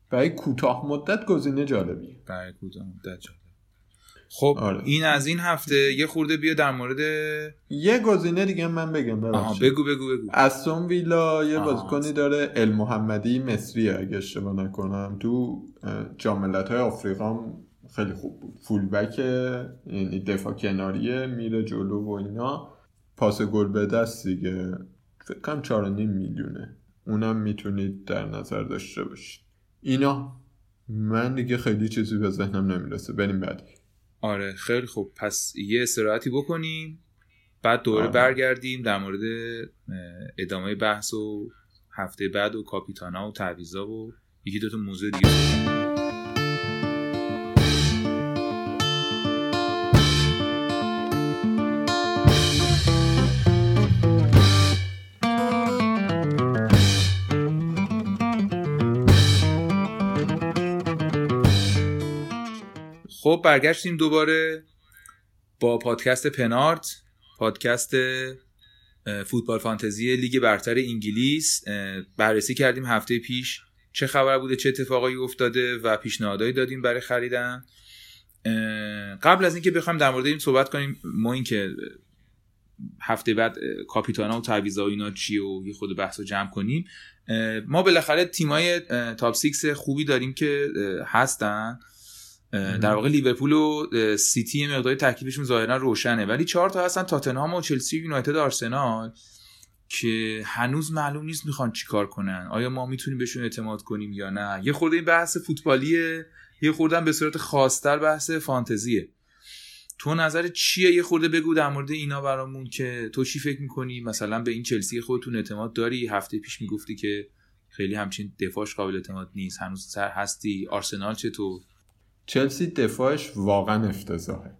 برای کوتاه مدت گزینه جالبیه. برای کوتاه مدت جالب. خب آره. این از این هفته یه خورده بیا در مورد یه گزینه دیگه من بگم ببخشید. بگو بگو بگو. استون ویلا یه. بازیکنی داره ال محمدی مصری اگه اشتباه نکنم تو جاملت های آفریقا خیلی خوب بود. فولبک یعنی دفاع کناریه میره جلو و اینا. پاس گل به دست دیگه. فکر کنم 4.5 میلیونه. اونم می‌تونید در نظر داشته باشید. اینا. من دیگه خیلی چیزی به ذهنم نمی‌رسه. بریم بعدی. آره خیلی خوب پس یه استراحتی بکنیم بعد دوره آره. برگردیم در مورد ادامه بحث و هفته بعد و کاپیتانا و تعویضا و یکی دوتا موضوع دیگه خب برگشتیم دوباره با پادکست پنارت پادکست فوتبال فانتزی لیگ برتر انگلیس. بررسی کردیم هفته پیش چه خبر بوده چه اتفاقایی افتاده و پیشنهادایی دادیم برای خریدن. قبل از اینکه بخوایم در مورد این صحبت کنیم ما اینکه هفته بعد کاپیتانا و تعویضا و اینا چیه و یه خود بحث رو جمع کنیم ما بالاخره تیمای top six خوبی داریم که هستن. در واقع لیورپول و سیتی مقداری تکلیفشون ظاهرا روشنه. ولی چهار تا هستن تاتنهام و چلسی و یونایتد آرسنال که هنوز معلوم نیست می‌خوان چیکار کنن. آیا ما می‌تونیم بهشون اعتماد کنیم یا نه؟ یه خورده این بحث فوتبالیه. یه خورده به صورت خاصتر بحث فانتزیه. تو نظر چیه؟ یه خورده بگو در مورد اینا برامون که تو چی فکر می‌کنی؟ مثلا به این چلسی خودتون اعتماد داری؟ هفته پیش می‌گفتی که خیلی همچین دفاعش قابل اعتماد نیست. هنوز سر هستی. آرسنال چطور؟ چلسی دفاعش واقعا افتضاحه.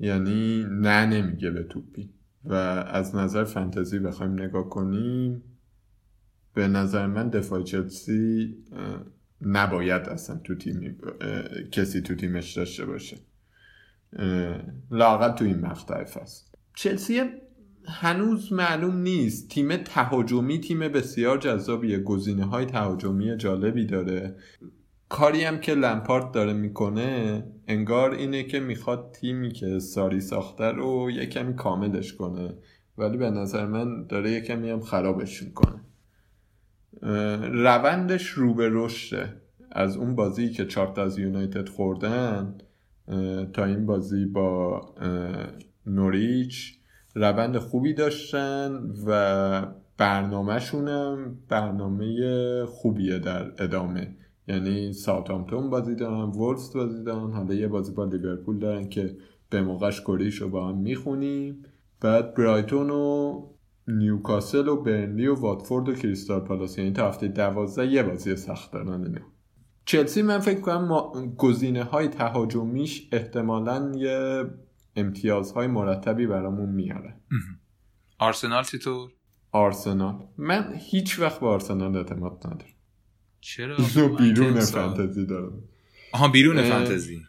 یعنی نه نمیگه به توپی. و از نظر فانتزی بخوایم نگاه کنیم به نظر من دفاع چلسی نباید اصلا تو تیم کسی تو تیمش داشته باشه. لاقل تو این مقطع فصل. چلسی هنوز معلوم نیست. تیم تهاجمی تیم بسیار جذابیه. گزینه های تهاجمی جالبی داره. کاری هم که لمپارت داره می‌کنه انگار اینه که می‌خواد تیمی که ساری ساخته رو یه کمی کاملش کنه. ولی به نظر من داره یه کمی هم خرابش می‌کنه. روندش رو به رشده. از اون بازی که چارت از یونایتد خوردن تا این بازی با نوریچ روند خوبی داشتن و برنامهشونم برنامه خوبیه در ادامه. یعنی ساوثهامپتون بازی دارن وولفز بازی دارن. حالا یه بازی با لیورپول دارن که به موقعش کریش رو با هم می‌خونیم. بعد برایتون و نیوکاسل و برنلی و واتفورد و کریستال پالاس. یعنی تا هفته دوازده یه بازی سخت دارن اینه چلسی من فکر کنم گزینه های تهاجمیش احتمالا یه امتیازهای مرتبی برامون میاره. آرسنال چطور؟ آرسنال. من هیچ وقت به آرسنال اعتماد ندارم. چرا؟ بیرون فانتزی دارم. آها بیرون فانتزی.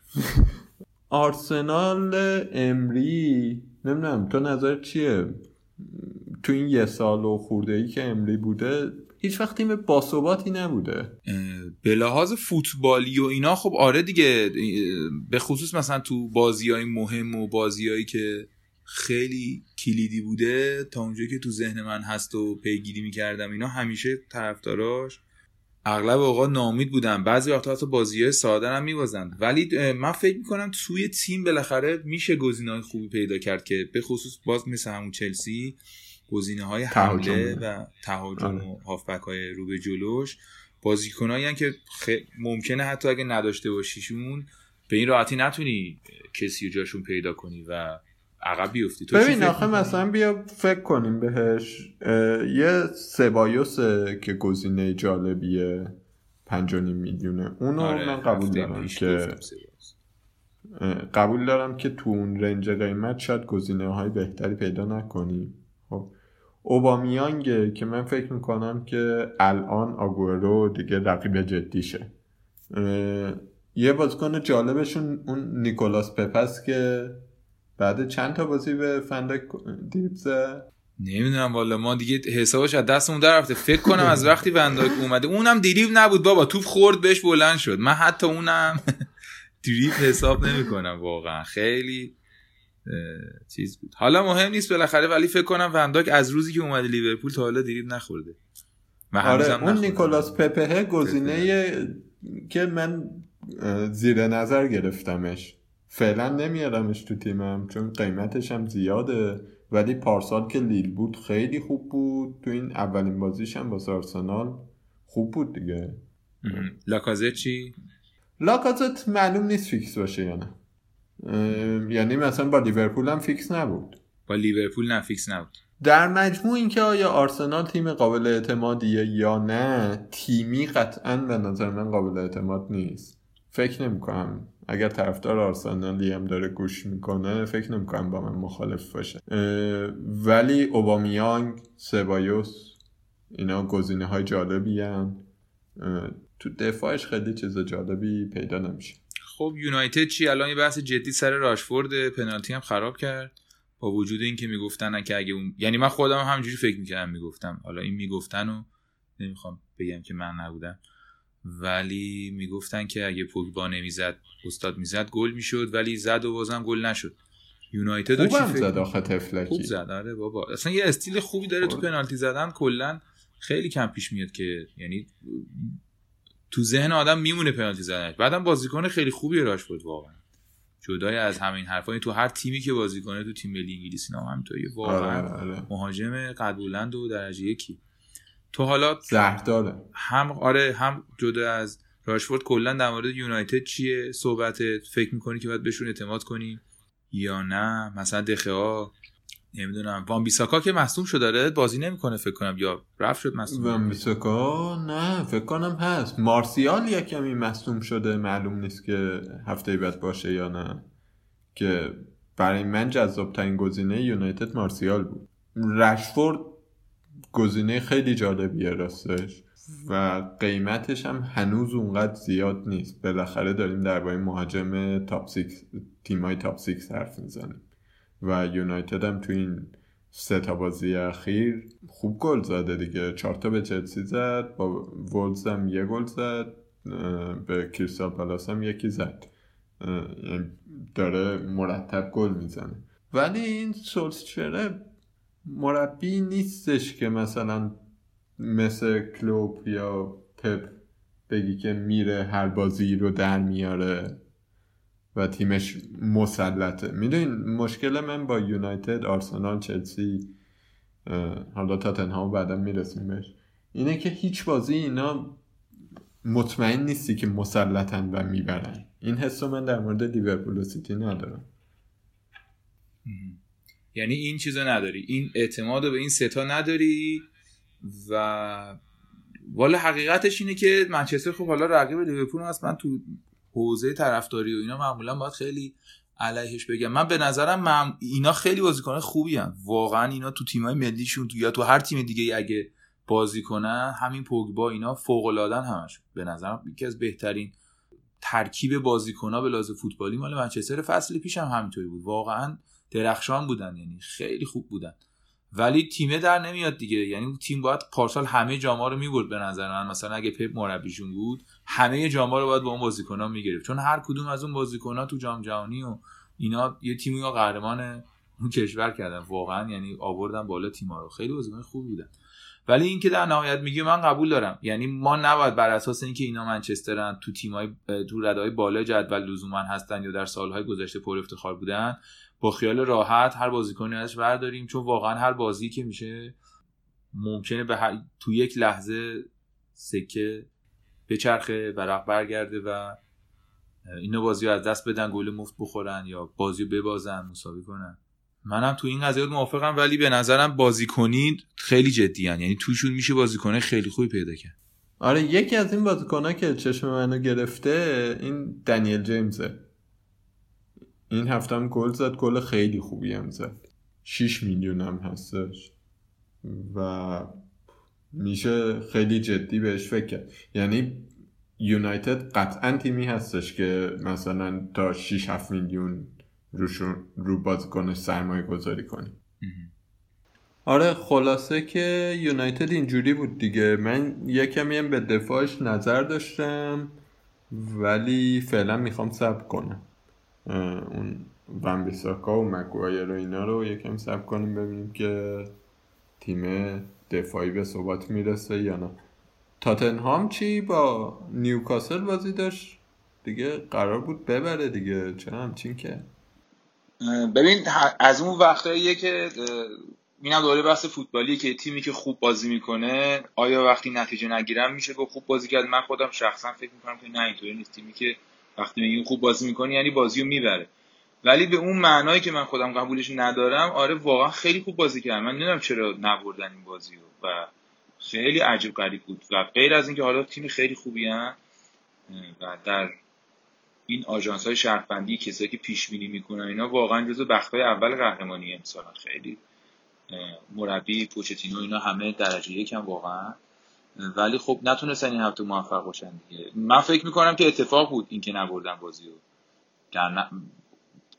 آرسنال امری نمی‌دونم تو نظر چیه؟ تو این یه سال و خورده ای که امری بوده هیچ وقت تیم باثباتی نبوده. به لحاظ فوتبالی و اینا خب آره دیگه به خصوص مثلا تو بازی های مهم و بازیهایی که خیلی کلیدی بوده تا اونجایی که تو ذهن من هست و پیگیری می‌کردم اینا همیشه طرفداراش اغلب اوقات نامید بودن بعضی وقتا حتی بازی های ساده هم میبازن. ولی من فکر می‌کنم توی تیم بالاخره میشه گزینه های خوبی پیدا کرد که به خصوص باز مثل همون چلسی گزینه های حمله و تهاجم و آره. هافبک های رو به جلوش. بازیکنایی که خ... ممکنه حتی اگه نداشته باشیشون به این راحتی نتونی کسی جاشون پیدا کنی و عقب بیفتی. تو ببین آخه مثلا بیا فکر کنیم بهش. یه سبایوسه که گزینه جالبیه پنجانی میلیونه. اونو آره من قبول دارم که قبول دارم که تو اون رنج قیمت شاید گزینه های بهتری پیدا نکنیم. خب اوبامیانگه که من فکر می‌کنم که الان آگورو دیگه رقیب جدیشه. یه بازیکن جالبشون اون نیکولاس پپس که بعد چند تا بازی به فندک دیپ زد؟ نمی‌دونم والا ما دیگه حسابش از دستمون در رفته. فکر کنم از وقتی ونداک اومده اونم دیریو نبود بابا. توپ خورد بهش بلند شد. من حتی اونم دریب حساب نمی‌کنم واقعا. خیلی چیز بود. حالا مهم نیست بالاخره ولی فکر کنم ونداک از روزی که اومده لیورپول تا حالا دریب نخورده. آره اون نیکولاس پپه گزینه که من زیر نظر گرفتمش. فعلا نمیارمش تو تیمم چون قیمتش هم زیاده. ولی پارسال که لیل بود خیلی خوب بود. تو این اولین بازیش هم با آرسنال خوب بود دیگه. لاکازت چی؟ لاکازت معلوم نیست فیکس باشه یا نه. یعنی مثلا با لیورپول هم فیکس نبود. با لیورپول نه فیکس نبود. در مجموع اینکه آیا آرسنال تیم قابل اعتمادیه یا نه تیمی قطعا به نظر من قابل اعتماد نیست. فکر نمی کنم اگر طرفدار آرسنالی هم داره گوش می‌کنه فکر نمی‌کنم با من مخالف باشه. ولی اوبامیانگ سبایوس اینا گزینه های جالبی هم تو دفاعش خیلی چیز جالبی پیدا نمیشه. خب یونایتد چی؟ الان یه بحث جدی سر راشفورد پنالتی هم خراب کرد. با وجود اینکه می‌گفتن که اگه اون یعنی من خودم همجوری فکر می‌کردم می‌گفتم. حالا این می‌گفتن و نمی‌خوام بگم که من نبودم. ولی می‌گفتن که اگه پوگبا نمی‌زد استاد می‌زد گل می‌شد ولی زد و بازم گل نشد. یونایتد کی زد آخه خوب تفلکی زد. آره بابا. اصلا یه استیل خوبی داره تو آره. پنالتی زدن. کلا خیلی کم پیش میاد که یعنی تو ذهن آدم میمونه پنالتی زدنش. بعدم بازیکن خیلی خوبی راشفورد واقعا. جدای از همین حرفا. یعنی تو هر تیمی که بازی کنه تو تیم ملی انگلیس اینا هم همینطوریه. واقعا آره آره مهاجم قد بلند و درجه یکی. تو حالا زهرداره. هم آره هم جدا از راشفورد کلا در مورد یونایتد چیه؟ صحبتت؟ فکر می‌کنی که باید بهشون اعتماد کنی؟ یا نه؟ مثلا دخه نمی‌دونم. وان بیساکا که مصدوم شده داره بازی نمی‌کنه فکر کنم. یا رفت شد مصدوم. ون بیساکا؟ نه فکر کنم هست. مارسیال یک کمی مصدوم شده معلوم نیست که هفته بعد باشه یا نه. که برای من جذاب ترین گزینه یونایتد مارسیال بود. رشفورد گزینه خیلی جالبیه راستش و قیمتش هم هنوز اونقدر زیاد نیست. بالاخره داریم درباره مهاجم top six تیمای top six حرف می‌زنیم و یونایتد هم تو این سه تا بازی اخیر خوب گل زده دیگه. چهار تا به چلسی زد با وولز هم یه گل زد به کریستال پالاس هم یکی زد. یعنی داره مرتب گل می‌زنه. ولی این سولسچره مربی نیستش که مثلا مثل کلوب یا پپ بگی که میره هر بازی رو در میاره و تیمش مسلطه. می‌دونین مشکل من با یونایتد آرسنال چلسی حالا تاتنهام بعدا می‌رسیم بهش اینه که هیچ بازی اینا مطمئن نیستی که مسلطن و می‌برن. این حس من در مورد لیورپول و سیتی ندارم. یعنی این چیزا نداری. این اعتماد به این ستا نداری و والا حقیقتش اینه که منچستر خب حالا رقیب لیورپول هست. من تو حوزه طرفداری و اینا معمولا باید خیلی علیهش بگم. من به نظرم من اینا خیلی بازیکن خوبی هم. واقعا اینا تو تیمای ملیشون تو یا تو هر تیم دیگه اگه بازی کنن همین پوگبا اینا فوق العاده همشون. به نظرم یکی از بهترین ترکیب بازیکن‌ها به لحاظ فوتبالی مال منچستر فصل پیش هم همینطوری بود. واقعا درخشان بودن یعنی خیلی خوب بودن. ولی تیمه در نمیاد دیگه. یعنی اون تیم باید پارسال همه جاما رو می‌برد به نظر من. مثلا اگه پپ مربیشون بود همه جاما رو باید با اون بازیکن‌ها می‌گرفت. چون هر کدوم از اون بازیکن‌ها تو جام جهانی و اینا یه تیمی رو قهرمان اون کشور کردن. واقعا یعنی آوردن بالا تیم‌ها رو. خیلی بازیکن خوبی بودن. ولی اینکه در نهایت میگه من قبول دارم. یعنی ما نباید بر اساس اینکه اینا منچسترن تو تیمای تو ردای بالا جدول لزوما هستن یا در سالهای گذشته پر افتخار بودن با خیال راحت هر بازیکنی ازش برداریم چون واقعا هر بازی که میشه ممکنه به هر... تو یک لحظه سکه بچرخه ورق برگرده و اینو بازی رو از دست بدن گل مفت بخورن یا بازی رو ببازن مساوی کنن. منم تو این قضیه موافقم ولی به نظرم بازیکنی خیلی جدی هن. یعنی توشون میشه بازیکنه خیلی خوبی پیدا کرد. آره یکی از این بازیکنها که چشم منو گرفته این دنیل جیمزه. این هفته هم گل زد گل خیلی خوبی هم زد. 6 میلیون هم هستش. و میشه خیلی جدی بهش فکر کرد. یعنی یونایتد قطعا تیمی هستش که مثلا تا 6 7 میلیون روشون رو بازیکنش سرمایه گذاری کنی آره خلاصه که یونایتد اینجوری بود دیگه. من یه هم به دفاعش نظر داشتم ولی فعلا می‌خوام صبر کنم. اون ون بیساکا و مگوایر و اینا رو یکم صبر کنیم ببینیم که تیم دفاعی به ثبات می‌رسه یا نه. تاتنهام چی با نیوکاسل بازی داشت؟ دیگه قرار بود ببره دیگه. چرا همچین که. ببین از اون وقتاییه که اینم دوره بحث فوتبالی که تیمی که خوب بازی می‌کنه آیا وقتی نتیجه نگیرم میشه با خوب بازی کرد؟ من خودم شخصا فکر می‌کنم که نه اینطوری نیست. تیمی که وقتی میگیم خوب بازی می‌کنی یعنی بازی رو می‌بره. ولی به اون معنایی که من خودم قبولش ندارم آره واقعا خیلی خوب بازی کرد من نمی‌دونم چرا نبردن این بازی و خیلی عجیب غریب بود. و غیر از اینکه حالا تیم خیلی خوبی هن و در این آژانس های شهربندی کسایی که پیش بینی می‌کنن اینا واقعا جزو بختای اول قهرمانی امسال خیلی مربی پوچتینو اینا همه درجه یکم واقعا. ولی خب نتونستن این هفته موفق باشن دیگه. من فکر می‌کنم که اتفاق بود اینکه نبردن بازی رو. در ن...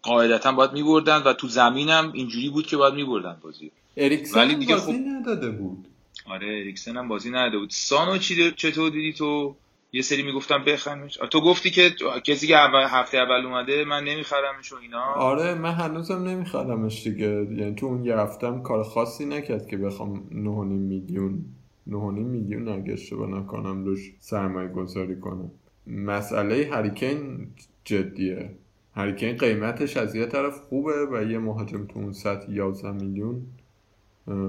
قاعدتا باید میبردن و تو زمینم اینجوری بود که باید میبردن بازی اریکسن ولی دیگه بازی خب... نداده بود. آره اریکسن هم بازی نداده بود. سانو چی چطور دیدی تو؟ یه سری می‌گفتم بخرمش تو گفتی که کسی که اول هفته اول اومده من نمیخرمش و اینا. آره من هنوزم نمیخرمش دیگه. یعنی تو اون یه هفتم کار خاصی نکرد که بخوام 9.5 میلیون 9.5 میلیون اگه اشتباه نکنم روش سرمایه گذاری کنم. مسئله هریکین جدیه. هریکین قیمتش از یه طرف خوبه و یه مهاجم تو اون سطح 11 میلیون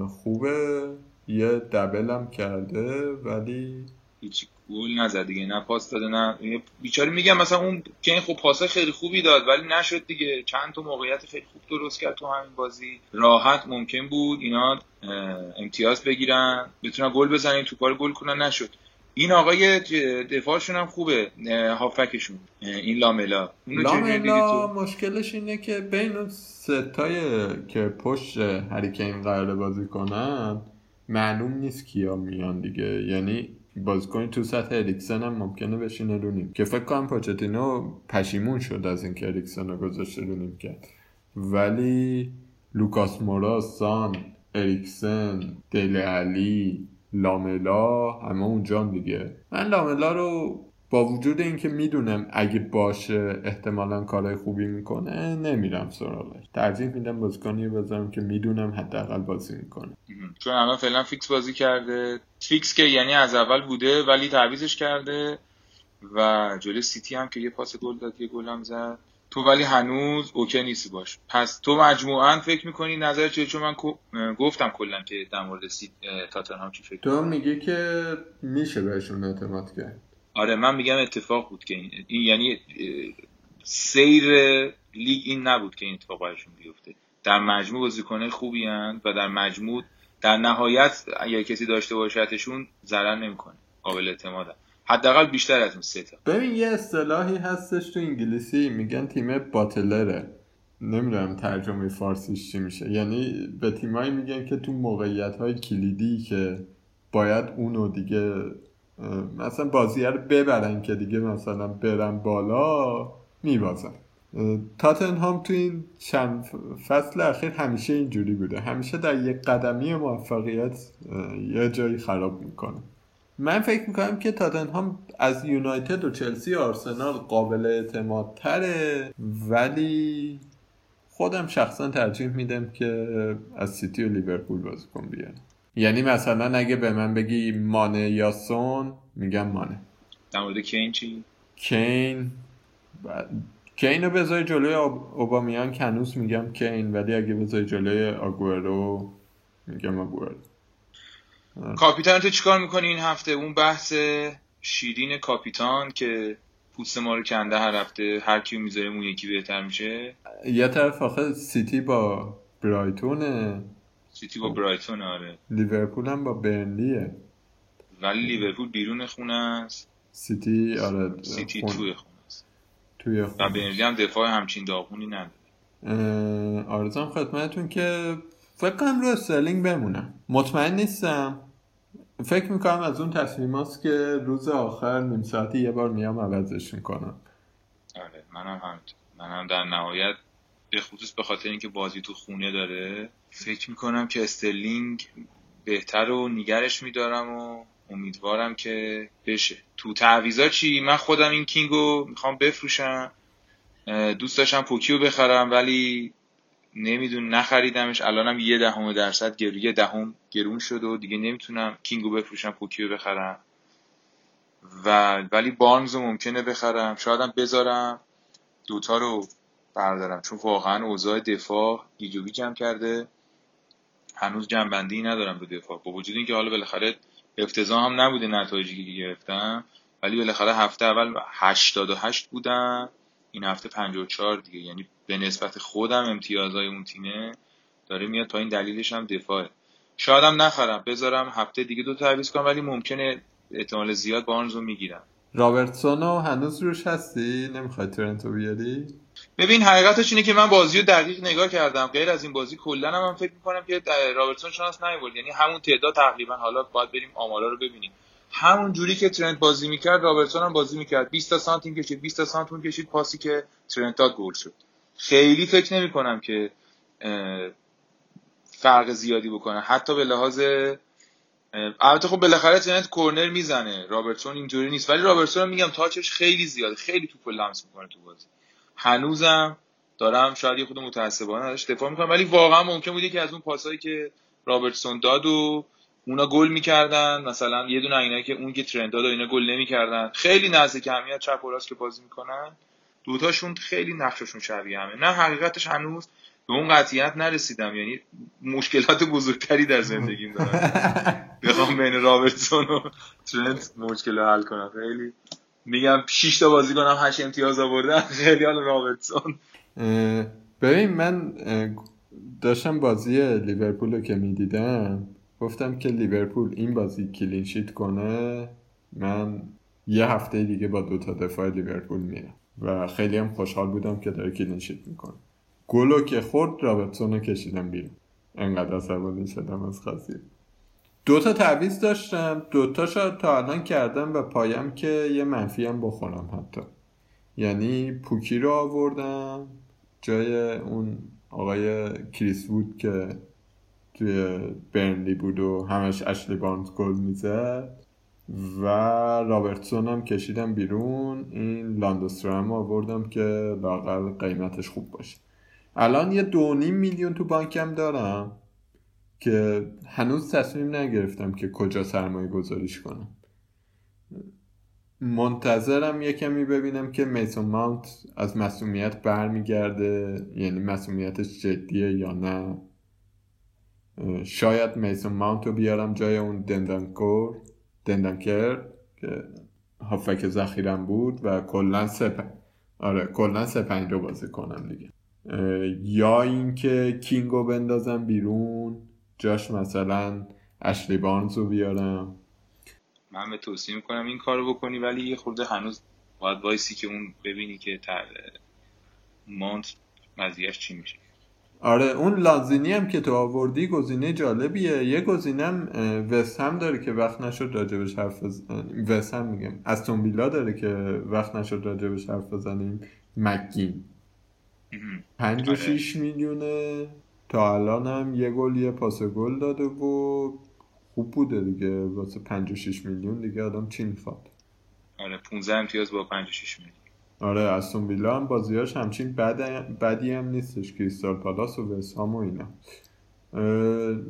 خوبه. یه دبل هم کرده ولی هیچ گل نزد دیگه نه پاس داده نه بیچاره میگم مثلا اون که این خب پاسه خیلی خوبی داد ولی نشد دیگه. چند تا موقعیت خیلی خوب درست کرد تو همین بازی. راحت ممکن بود اینا امتیاز بگیرن. بتونن گل بزنن تو کار گل کنن نشد. این آقای دفاعشون هم خوبه هافکشون این لاملا. لاملا مشکلش اینه که بین اون ستای که پشت هری کین قراره بازی کنن معلوم نیست کیا میان دیگه. یعنی بازیکن تو سطح اریکسن هم ممکنه بشینه رو نیمکت. که فکر کنم پوچتینو پشیمون شد از اینکه اریکسن رو گذاشته رو نیمکت. ولی لوکاس مورا سان اریکسن دل علی لاملا همه اونجا دیگه. من لاملا رو با وجود اینکه می‌دونم اگه باشه احتمالا کارهای خوبی می‌کنه نمیرم سراغش. ترجیح میدم بازیکنی بذارم که می‌دونم حداقل بازی می‌کنه. چون الان فعلا فیکس بازی کرده. فیکس که یعنی از اول بوده ولی تعویزش کرده و جلوی سیتی هم که یه پاس گل داد یه گل هم زد. تو ولی هنوز OK نیستی باهاش. پس تو مجموعا فکر می‌کنی نظر چیه؟ چون من گفتم کلا که در مورد. تاتنهام چی فکر تو میگی که میشه بهشون اعتماد کرد. آره من میگم اتفاق بود که این, این یعنی سیر لیگ این نبود که این اتفاق براشون بیفته. در مجموع بازیکنه خوبی هن و در مجموع در نهایت اگر کسی داشته باشدشون ضرر نمی‌کنه قابل اعتمادن حداقل بیشتر از اون سه تا. ببین یه اصطلاحی هستش تو انگلیسی میگن تیم باتلره. نمی‌دونم ترجمه فارسیش چی میشه. یعنی به تیمایی میگن که تو موقعیت های کلیدی که باید اونو دیگه مثلا بازیه رو ببرن که دیگه مثلا برن بالا میبازن. تاتنهام تو این چند فصل اخیر همیشه اینجوری بوده. همیشه در یک قدمی موفقیت یه جایی خراب می‌کنه. من فکر می‌کنم که تاتنهام از یونایتد و چلسی و آرسنال قابل اعتماد تره ولی خودم شخصا ترجیح میدم که از سیتی و لیورپول بازیکن بیارم. یعنی مثلا اگه به من بگی مانه یا سون میگم مانه در مورد کین چی؟ کین. ب- کین رو بذاری جلوی اوبامیانگ هنوز میگم کین ولی اگه بذاری جلوی آگورو میگم آگورو کاپیتان تو چیکار می‌کنی این هفته؟ اون بحث شیرین کاپیتان که پوست ما رو کنده هر هفته هر کیو می‌ذاریم اون یکی بهتر میشه؟ یه طرف آخه سیتی با برایتونه. سیتی با برایتون آره. لیورپول هم با برنلیه. ولی لیورپول بیرون خونه است. سیتی آره سیتی خون- توی خونه است. توی و خونه. برنلی هم دفاع همچین داغونی نداره. اه، عرضم خدمتتون که فکر کنم رو استرلینگ بمونم. مطمئن نیستم. فکر می‌کنم از اون تصمیماست که روز آخر نیم ساعتی یه بار میام عوضش می‌کنم. آره منم همینطور. منم در نهایت به خصوص به خاطر اینکه بازی تو خونه داره فکر می‌کنم که استرلینگ بهتر و نگرش میدارم و امیدوارم که بشه. تو تعویضا چی؟ من خودم این کینگو می‌خوام بفروشم. دوست داشتم پوکیو بخرم ولی نمیدون نخریدمش. الانم یه دهم درصد گرو یه دهم گرون شد و دیگه نمی‌تونم کینگو بفروشم پوکیو بخرم. و ولی بارنز رو ممکنه بخرم. شایدم بذارم. دوتا رو بردارم. چون واقعا اوضاع دفاع گیج و گیجم کرده. هنوز جنبندی ندارم رو دفاع. با وجود اینکه حالا بالاخره افتضاح هم نبوده نتایجی که گرفتم ولی بالاخره هفته اول 88 بودم این هفته 54 دیگه. یعنی به نسبت خودم امتیازهای اون تیمه داره میاد پایین دلیلش هم دفاعه. شاید هم نخرم بذارم هفته دیگه دو تعویض کنم ولی ممکنه احتمال زیاد بارنز رو می‌گیرم. رابرتسونو هنوز روش هستی؟ نمی‌خوای ترنتو بیاری؟ ببین حقیقتش اینه که من بازی رو دقیق نگاه کردم. غیر از این بازی کلا هم من فکر می‌کنم که رابرتسون شانس نیورد یعنی همون تعداد تقریبا. حالا باید بریم آمارا رو ببینیم. همون جوری که ترنت بازی می‌کرد رابرتسون هم بازی می‌کرد. 20 تا سانت این کشید 20 تا سانت اون کشید. پاسی که ترنت داد گل شد. خیلی فکر نمی کنم که فرق زیادی بکنه. حتی به لحاظ البته خب بالاخره ترنت کورنر می‌زنه. رابرتسون اینجوری نیست. ولی رابرتسون میگم touch ش خیلی زیاده. خیلی توپ لمس می‌کنه تو بازی. هنوزم دارم شاید یه خورده متعصبانه ازش دفاع می‌کنم ولی واقعا ممکن بوده که از اون پاسایی که رابرتسون داد و اونا گل می‌کردن. مثلا یه دونه اینایی که اون که ترنت داد و اینا گل نمی‌کردن. خیلی نزدیک همیت چپ و راست که بازی می‌کنن. دوتاشون خیلی نقششون شبیه همه. نه حقیقتش هنوز به اون قطعیت نرسیدم. یعنی مشکلات بزرگتری در زندگیم دارم بخوام بین رابرتسون و ترنت مشکل حل کنم. خیلی میگم 6 تا بازی کنم 8 امتیاز آوردن خیلی حال رابرتسون ببین من داشتم بازی لیورپول رو که می‌دیدم گفتم که لیورپول این بازی clean sheet کنه من یه هفته دیگه با دو تا دفاع لیورپول میرم. و خیلی هم خوشحال بودم که داره clean sheet می‌کنه. گلو که خورد رابرتسون رو کشیدم بیرون. انقدر عصبانی شدم از قضیه. دو تا تعویض داشتم. دو تاشو تا الان کردم و پایم که یه منفی هم بخورم حتی. یعنی پوکی رو آوردم. جای اون آقای کریس وود که توی برنلی بود و همش اشلی بارنز گل می‌زد. و رابرتسون هم کشیدم بیرون. این لاندسترام آوردم که لاقل قیمتش خوب باشه. الان یه دو نیم میلیون تو بانکم دارم. که هنوز تصمیم نگرفتم که کجا سرمایه گذاریش کنم. منتظرم یه ببینم که میسون ماونت از مسئولیت برمیگرده یعنی مسئولیتش جدیه یا نه. شاید میسون ماونت رو بیارم جای اون دندانکور دندانکر که هافک ذخیرم بود و کلا پ- آره کلا سه پنج رو بازی کنم دیگه. یا اینکه کینگو بندازم بیرون. جاش مثلا اشلی بارنز رو بیارم. من به توصیه می‌کنم این کارو بکنی ولی یه خورده هنوز باید وایسی که اون ببینی که تر مانت قضیهش چی میشه. آره اون لانزینی هم که تو آوردی گزینه جالبیه. یه گزینه هم وست هم داره که وقت نشد راجبش حرف بز... اه، وست هم میگم. استون ویلا داره که وقت نشد راجبش حرف بزنیم. مهم. پنج و آره. شیش میلیونه. تا الان هم یه گل یه پاس گل داده و خوب بوده دیگه. واسه پنج و شیش میلیون دیگه آدم چی می‌خواد؟ آره 15 امتیاز با 5 و 6 میلیون. آره استون ویلا هم بازیاش همچین بد بدی هم نیستش کریستال پالاس و وسهام و اینا.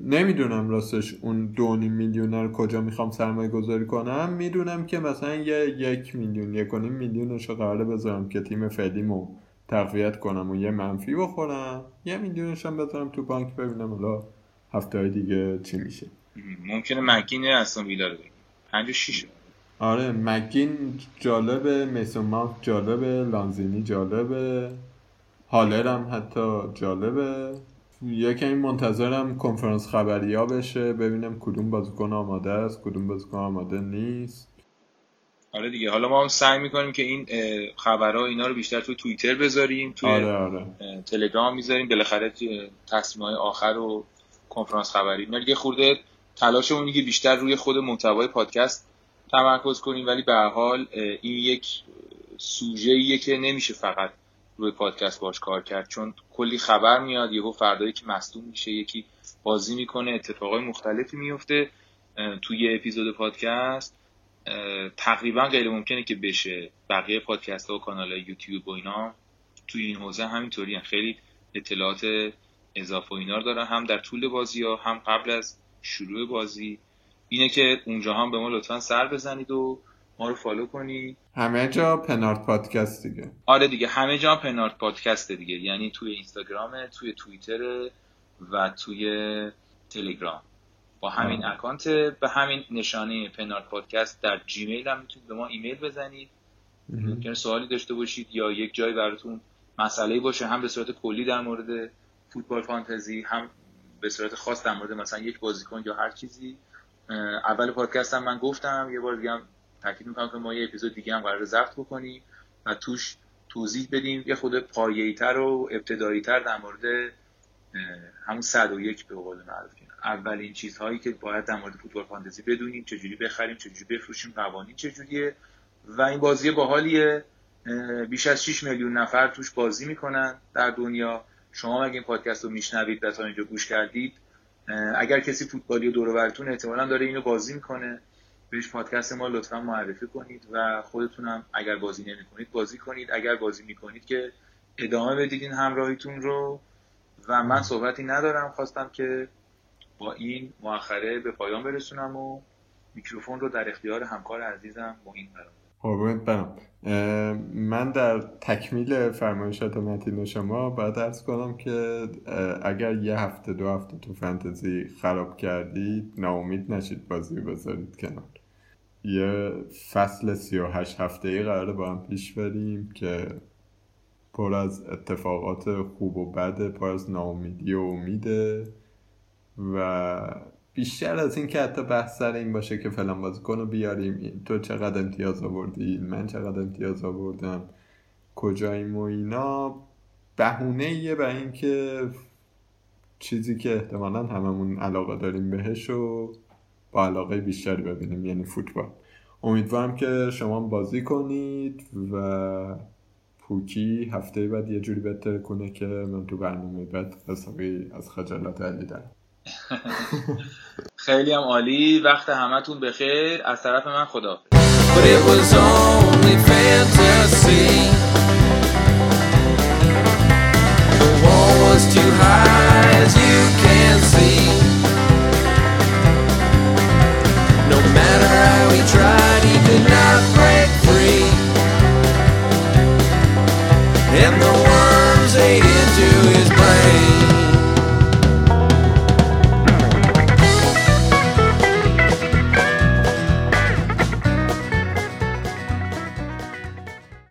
نمی‌دونم راستش اون دو میلیون رو کجا می‌خوام سرمایه گذاری کنم. می‌دونم که مثلا یه یک میلیون یک و نیم میلیونش رو قراره بذارم که تیم فعلیمو تقویت کنم و یه منفی بخورم یه میلیونش هم بذارم تو بانک ببینم حالا هفته های دیگه چی میشه. ممکنه مکین استون ویلا رو بگیر 5 و 6 آره مگین جالبه میسون ماونت جالبه لانزینی جالبه هالر هم حتی جالبه. یکمی منتظرم کنفرانس خبری ها بشه ببینم کدوم بازیکن آماده است کدوم بازیکن آماده نیست. آره دیگه. حالا ما هم سعی می‌کنیم که این خبرها اینا رو بیشتر توی توییتر بذاریم توی آره آره. تلگرام می‌ذاریم. بالاخره تصمیم های آخر و کنفرانس خبری. اینا دیگه خورده تلاشمون که بیشتر روی خود محتوای پادکست تمرکز کنیم ولی به حال این یک سوژه ایه که نمیشه فقط روی پادکست باش کار کرد. چون کلی خبر میاد یهو فردایی که مصدوم میشه یکی بازی می‌کنه اتفاقای مختلفی میفته توی اپیزود پادکست. تقریبا غیر ممکنه که بشه بقیه پادکست ها و کانال های یوتیوب و اینا توی این حوزه همینطوری هن. خیلی اطلاعات اضافه و اینا رو دارن هم در طول بازی ها هم قبل از شروع بازی. اینه که اونجا هم به ما لطفا سر بزنید و ما رو فالو کنید. همه جا پنارت پادکست دیگه. آره دیگه همه جا هم پنارت پادکسته دیگه. یعنی توی اینستاگرام توی توییتر و توی تلگرام. با همین آه. اکانت به همین نشانه پنارت پادکست در جیمیل هم می‌تونید به ما ایمیل بزنید. ممکنه سوالی داشته باشید یا یک جایی براتون مسئله باشه هم به صورت کلی در مورد فوتبال فانتزی هم به صورت خاص در مورد مثلا یک بازیکن یا هر چیزی. اول پادکست هم من گفتم یه بار دیگه هم تاکید می‌کنم که ما یه اپیزود دیگه هم قرار ضبط بکنیم و توش توضیح بدیم. یه خود پایه‌ای‌تر و ابتدایی‌تر در مورد همون 101 به قول معروف اولین چیزهایی که باید در مورد فوتبال فانتزی بدونیم چجوری بخریم چجوری بفروشیم قوانین چجوریه و این بازی باحالیه. بیش از 6 میلیون نفر توش بازی می‌کنن در دنیا. شما اگه این پادکست رو میشنوید و تا اینجا گوش کردید. اگر کسی فوتبالی و دور براتون احتمالا داره اینو بازی می‌کنه. بهش پادکست ما لطفا معرفی کنید و خودتونم اگر بازی نمی کنید بازی کنید. اگر بازی می‌کنید که ادامه بدید این همراهیتون رو. و من صحبتی ندارم. خواستم که با این مؤخره به پایان برسونم و میکروفون رو در اختیار همکار عزیزم این برم قربونت برم. من در تکمیل فرمایشات متین شما باید ارز کنم که اگر یه هفته دو هفته تو فنتزی خراب کردید ناامید نشید بازی بذارید کنار. یه فصل سی و هشت هفته ای قراره با هم پیش بریم که پر از اتفاقات خوب و بده پر از ناامیدی و امیده و بیشتر از این که حتی بحث سر این باشه که فلان بازیکن رو بیاریم. تو چقدر امتیاز آوردی؟ من چقدر امتیاز آوردم؟ کجاییم و اینا؟ بهونه یه برای اینکه چیزی که احتمالا هممون علاقه داریم بهش و با علاقه بیشتری ببینیم یعنی فوتبال. امیدوارم که شما بازی کنید و پوکی هفته بعد یه جوری بهتر کنه که من تو برنامه بعد حسابی از خجالت علی دارم خیلی هم عالی. وقت همتون بخیر. از طرف من خدا No matter how he tried he could not break free. in the